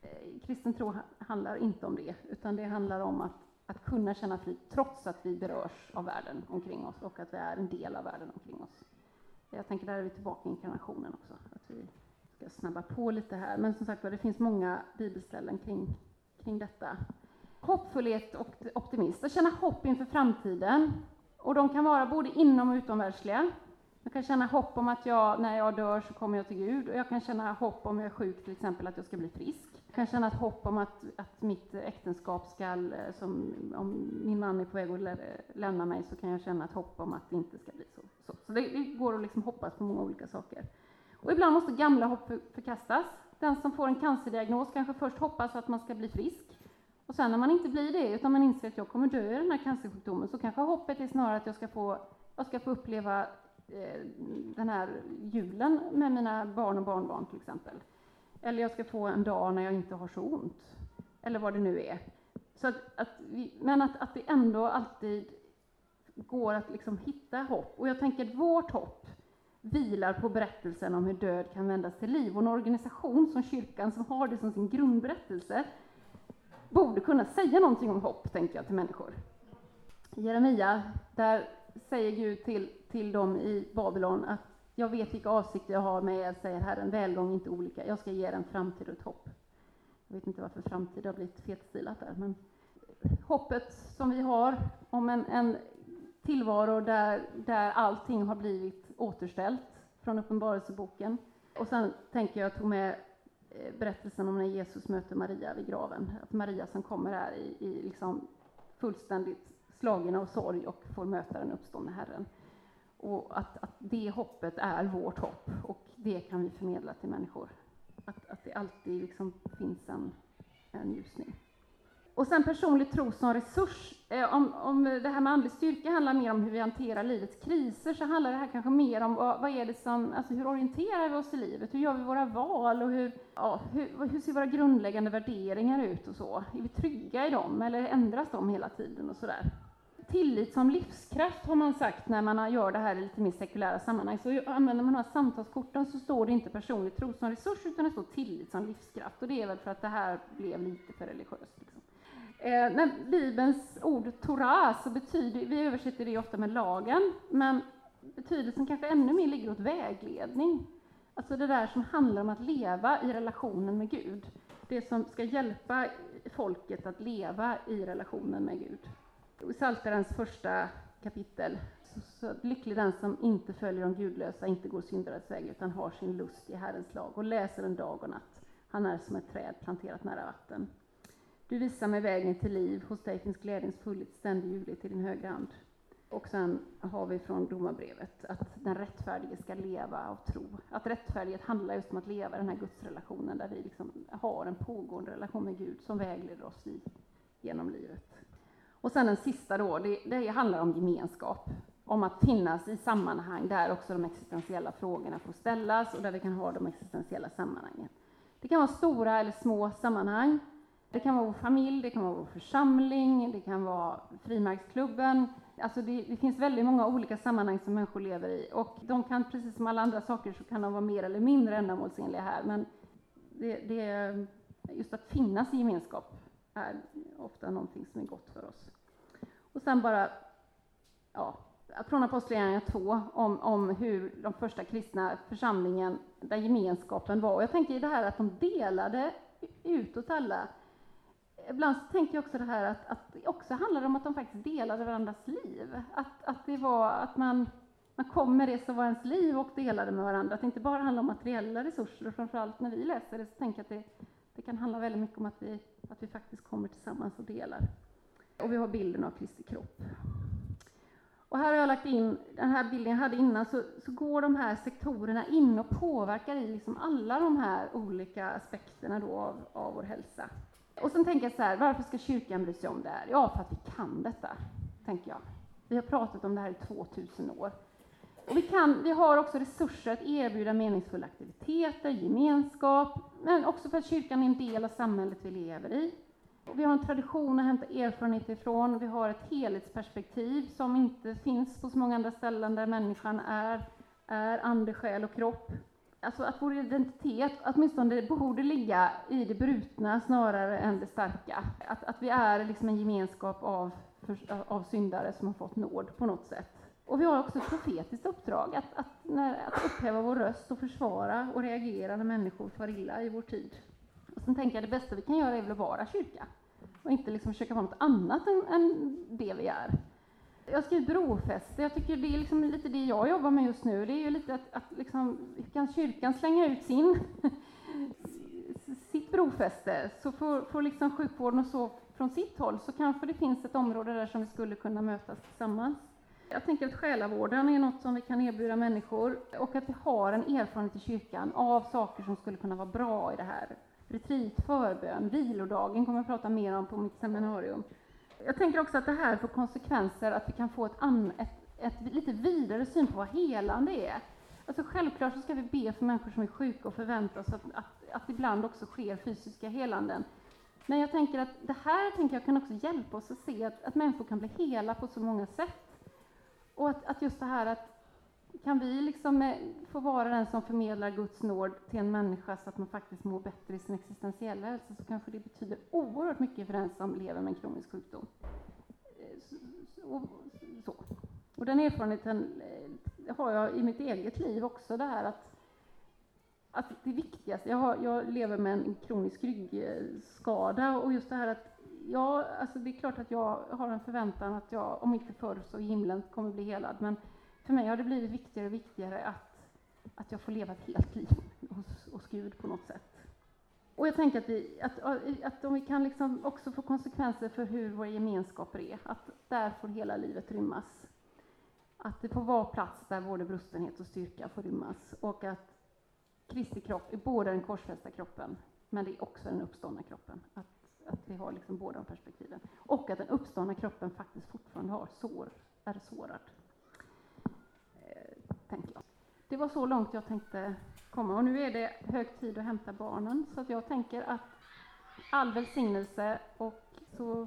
eh, kristen tro handlar inte om det, utan det handlar om att, att kunna känna frid trots att vi berörs av världen omkring oss och att vi är en del av världen omkring oss. Jag tänker där är vi tillbaka i inkarnationen också, att vi ska snabba på lite här. Men som sagt det finns många bibelställen kring, kring detta. Hoppfullhet och optimist, att känna hopp inför framtiden. Och de kan vara både inom och utomvärldsliga. Jag kan känna hopp om att jag, när jag dör så kommer jag till Gud. Och jag kan känna hopp om jag är sjuk, till exempel att jag ska bli frisk. Jag kan känna ett hopp om att, att mitt äktenskap ska, eh, som, om min man är på väg att lämna mig, så kan jag känna ett hopp om att det inte ska bli så. Så, så det, det går att liksom hoppas på många olika saker. Och ibland måste gamla hopp förkastas. Den som får en cancerdiagnos kanske först hoppas att man ska bli frisk. Och sen när man inte blir det, utan man inser att jag kommer dö i den här cancersjukdomen, så kanske hoppet är snarare att jag ska få, jag ska få uppleva eh, den här julen med mina barn och barnbarn till exempel. Eller jag ska få en dag när jag inte har så ont. Eller vad det nu är. Så att, att vi, men att, att det ändå alltid går att liksom hitta hopp. Och jag tänker att vårt hopp, vilar på berättelsen om hur död kan vändas till liv. Och en organisation som kyrkan, som har det som sin grundberättelse, borde kunna säga någonting om hopp, tänker jag, till människor. I Jeremia, där säger Gud till, till dem i Babylon att jag vet vilka avsikter jag har med er, säger Herren, välgång, inte olika. Jag ska ge er en framtid och ett hopp. Jag vet inte varför framtid har blivit fetstilat där, men hoppet som vi har om en, en tillvaro där, där allting har blivit återställt från Uppenbarelseboken. Och sen tänker jag tog med eh, berättelsen om när Jesus möter Maria vid graven. Att Maria som kommer här i, i liksom fullständigt slagen av sorg och får möta den uppståndne Herren. Och att, att det hoppet är vårt hopp och det kan vi förmedla till människor. Att, att det alltid liksom finns en, en ljusning. Och sen personlig tro som resurs. Eh, om, om det här med andlig styrka handlar mer om hur vi hanterar livets kriser, så handlar det här kanske mer om vad, vad är det som, alltså hur orienterar vi oss i livet? Hur gör vi våra val? Och hur, ja, hur, hur ser våra grundläggande värderingar ut och så? Är vi trygga i dem, eller ändras de hela tiden och sådär? Tillit som livskraft har man sagt när man gör det här i lite mer sekulära sammanhang. Så använder man de här samtalskorten så står det inte personlig tro som resurs, utan det står tillit som livskraft. Och det är väl för att det här blev lite för religiöst. Liksom. Eh, när Bibelns ord Torah, så betyder, vi översätter det ofta med lagen, men betydelsen kanske ännu mer ligger åt vägledning. Alltså det där som handlar om att leva i relationen med Gud. Det som ska hjälpa folket att leva i relationen med Gud. I Psaltarens första kapitel, så, så lycklig den som inte följer de gudlösa, inte går syndares väg, utan har sin lust i Herrens lag och läser den dag och natt. Han är som ett träd planterat nära vatten. Du visar mig vägen till liv, hos dig finns glädjens fullhet, ständig ljuvlighet i din högra hand. Och sen har vi från domarbrevet att den rättfärdige ska leva av tro. Att rättfärdighet handlar just om att leva i den här gudsrelationen där vi liksom har en pågående relation med Gud som vägleder oss i, genom livet. Och sen den sista då, det, det handlar om gemenskap. Om att finnas i sammanhang där också de existentiella frågorna får ställas och där vi kan ha de existentiella sammanhangen. Det kan vara stora eller små sammanhang. Det kan vara vår familj, det kan vara vår församling, det kan vara frimärksklubben. Alltså det, det, finns väldigt många olika sammanhang som människor lever i och de kan, precis som alla andra saker, så kan de vara mer eller mindre ändamålsenliga här. Men det, det, just att finnas i gemenskap är ofta någonting som är gott för oss. Och sen bara, ja, från Apostlagärningarna 2 om, om hur de första kristna församlingen, där gemenskapen var. Och jag tänker i det här att de delade utåt alla ibland så tänker jag också det här att, att det också handlar om att de faktiskt delade varandras liv. Att, att det var att man, man kom med det som var ens liv och delade med varandra. Att det inte bara handlar om materiella resurser och framförallt när vi läser det så tänker jag att det, det kan handla väldigt mycket om att vi, att vi faktiskt kommer tillsammans och delar. Och vi har bilden av Kristi kropp. Och här har jag lagt in den här bilden jag hade innan, så, så går de här sektorerna in och påverkar i liksom alla de här olika aspekterna då av, av vår hälsa. Och sen tänker jag så här, varför ska kyrkan bry sig om det här? Ja, för att vi kan detta, tänker jag. Vi har pratat om det här i 2000 år. Och vi, kan, vi har också resurser att erbjuda meningsfulla aktiviteter, gemenskap, men också för att kyrkan är en del av samhället vi lever i. Och vi har en tradition att hämta erfarenhet ifrån, vi har ett helhetsperspektiv som inte finns på så många andra ställen där människan är, är ande, själ och kropp. Alltså att vår identitet åtminstone borde ligga i det brutna snarare än det starka. Att, att vi är liksom en gemenskap av, av syndare som har fått nåd på något sätt. Och vi har också ett profetiskt uppdrag att, att, när, att upphäva vår röst och försvara och reagera när människor far illa i vår tid. Och sen tänker jag det bästa vi kan göra är väl att vara kyrka och inte liksom försöka vara något annat än, än det vi är. Jag skriver brofäste. Jag tycker det är liksom lite det jag jobbar med just nu. Det är ju lite att, att liksom, kan kyrkan slänga ut sin, sitt brofäste, så får, får liksom sjukvården och så från sitt håll, så kanske det finns ett område där som vi skulle kunna mötas tillsammans. Jag tänker att själavården är något som vi kan erbjuda människor och att vi har en erfarenhet i kyrkan av saker som skulle kunna vara bra i det här. Retreat, förbön, vilodagen kommer jag prata mer om på mitt seminarium. Jag tänker också att det här får konsekvenser, att vi kan få ett, an, ett, ett lite vidare syn på vad helande är. Alltså självklart så ska vi be för människor som är sjuka och förvänta oss att, att, att ibland också sker fysiska helanden. Men jag tänker att det här tänker jag kan också hjälpa oss att se att, att människor kan bli hela på så många sätt. Och att, att just det här att kan vi liksom eh, få vara den som förmedlar Guds nåd till en människa så att man faktiskt mår bättre i sin existentiella hälsa så kanske det betyder oerhört mycket för den som lever med en kronisk sjukdom. Eh, och, så. och den erfarenheten eh, har jag i mitt eget liv också, det här att, att det viktigaste, jag, har, jag lever med en kronisk ryggskada och just det här att ja, alltså det är klart att jag har en förväntan att jag, om inte förr så i himlen, kommer bli helad. Men för mig har det blivit viktigare och viktigare att, att jag får leva ett helt liv hos, hos Gud på något sätt. Och jag tänker att, vi, att, att om vi kan liksom också få konsekvenser för hur våra gemenskaper är, att där får hela livet rymmas. Att det får vara plats där både brustenhet och styrka får rymmas. Och att Kristi kropp är både den korsfästa kroppen, men det är också den uppståndna kroppen. Att, att vi har liksom båda de perspektiven. Och att den uppståndna kroppen faktiskt fortfarande har sår, är sårad eh, tänker jag. Det var så långt jag tänkte komma och nu är det hög tid att hämta barnen så att jag tänker att all välsignelse och så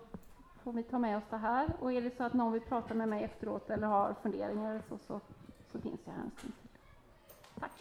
får vi ta med oss det här och är det så att någon vill prata med mig efteråt eller har funderingar så, så, så finns jag här en stund till. Tack!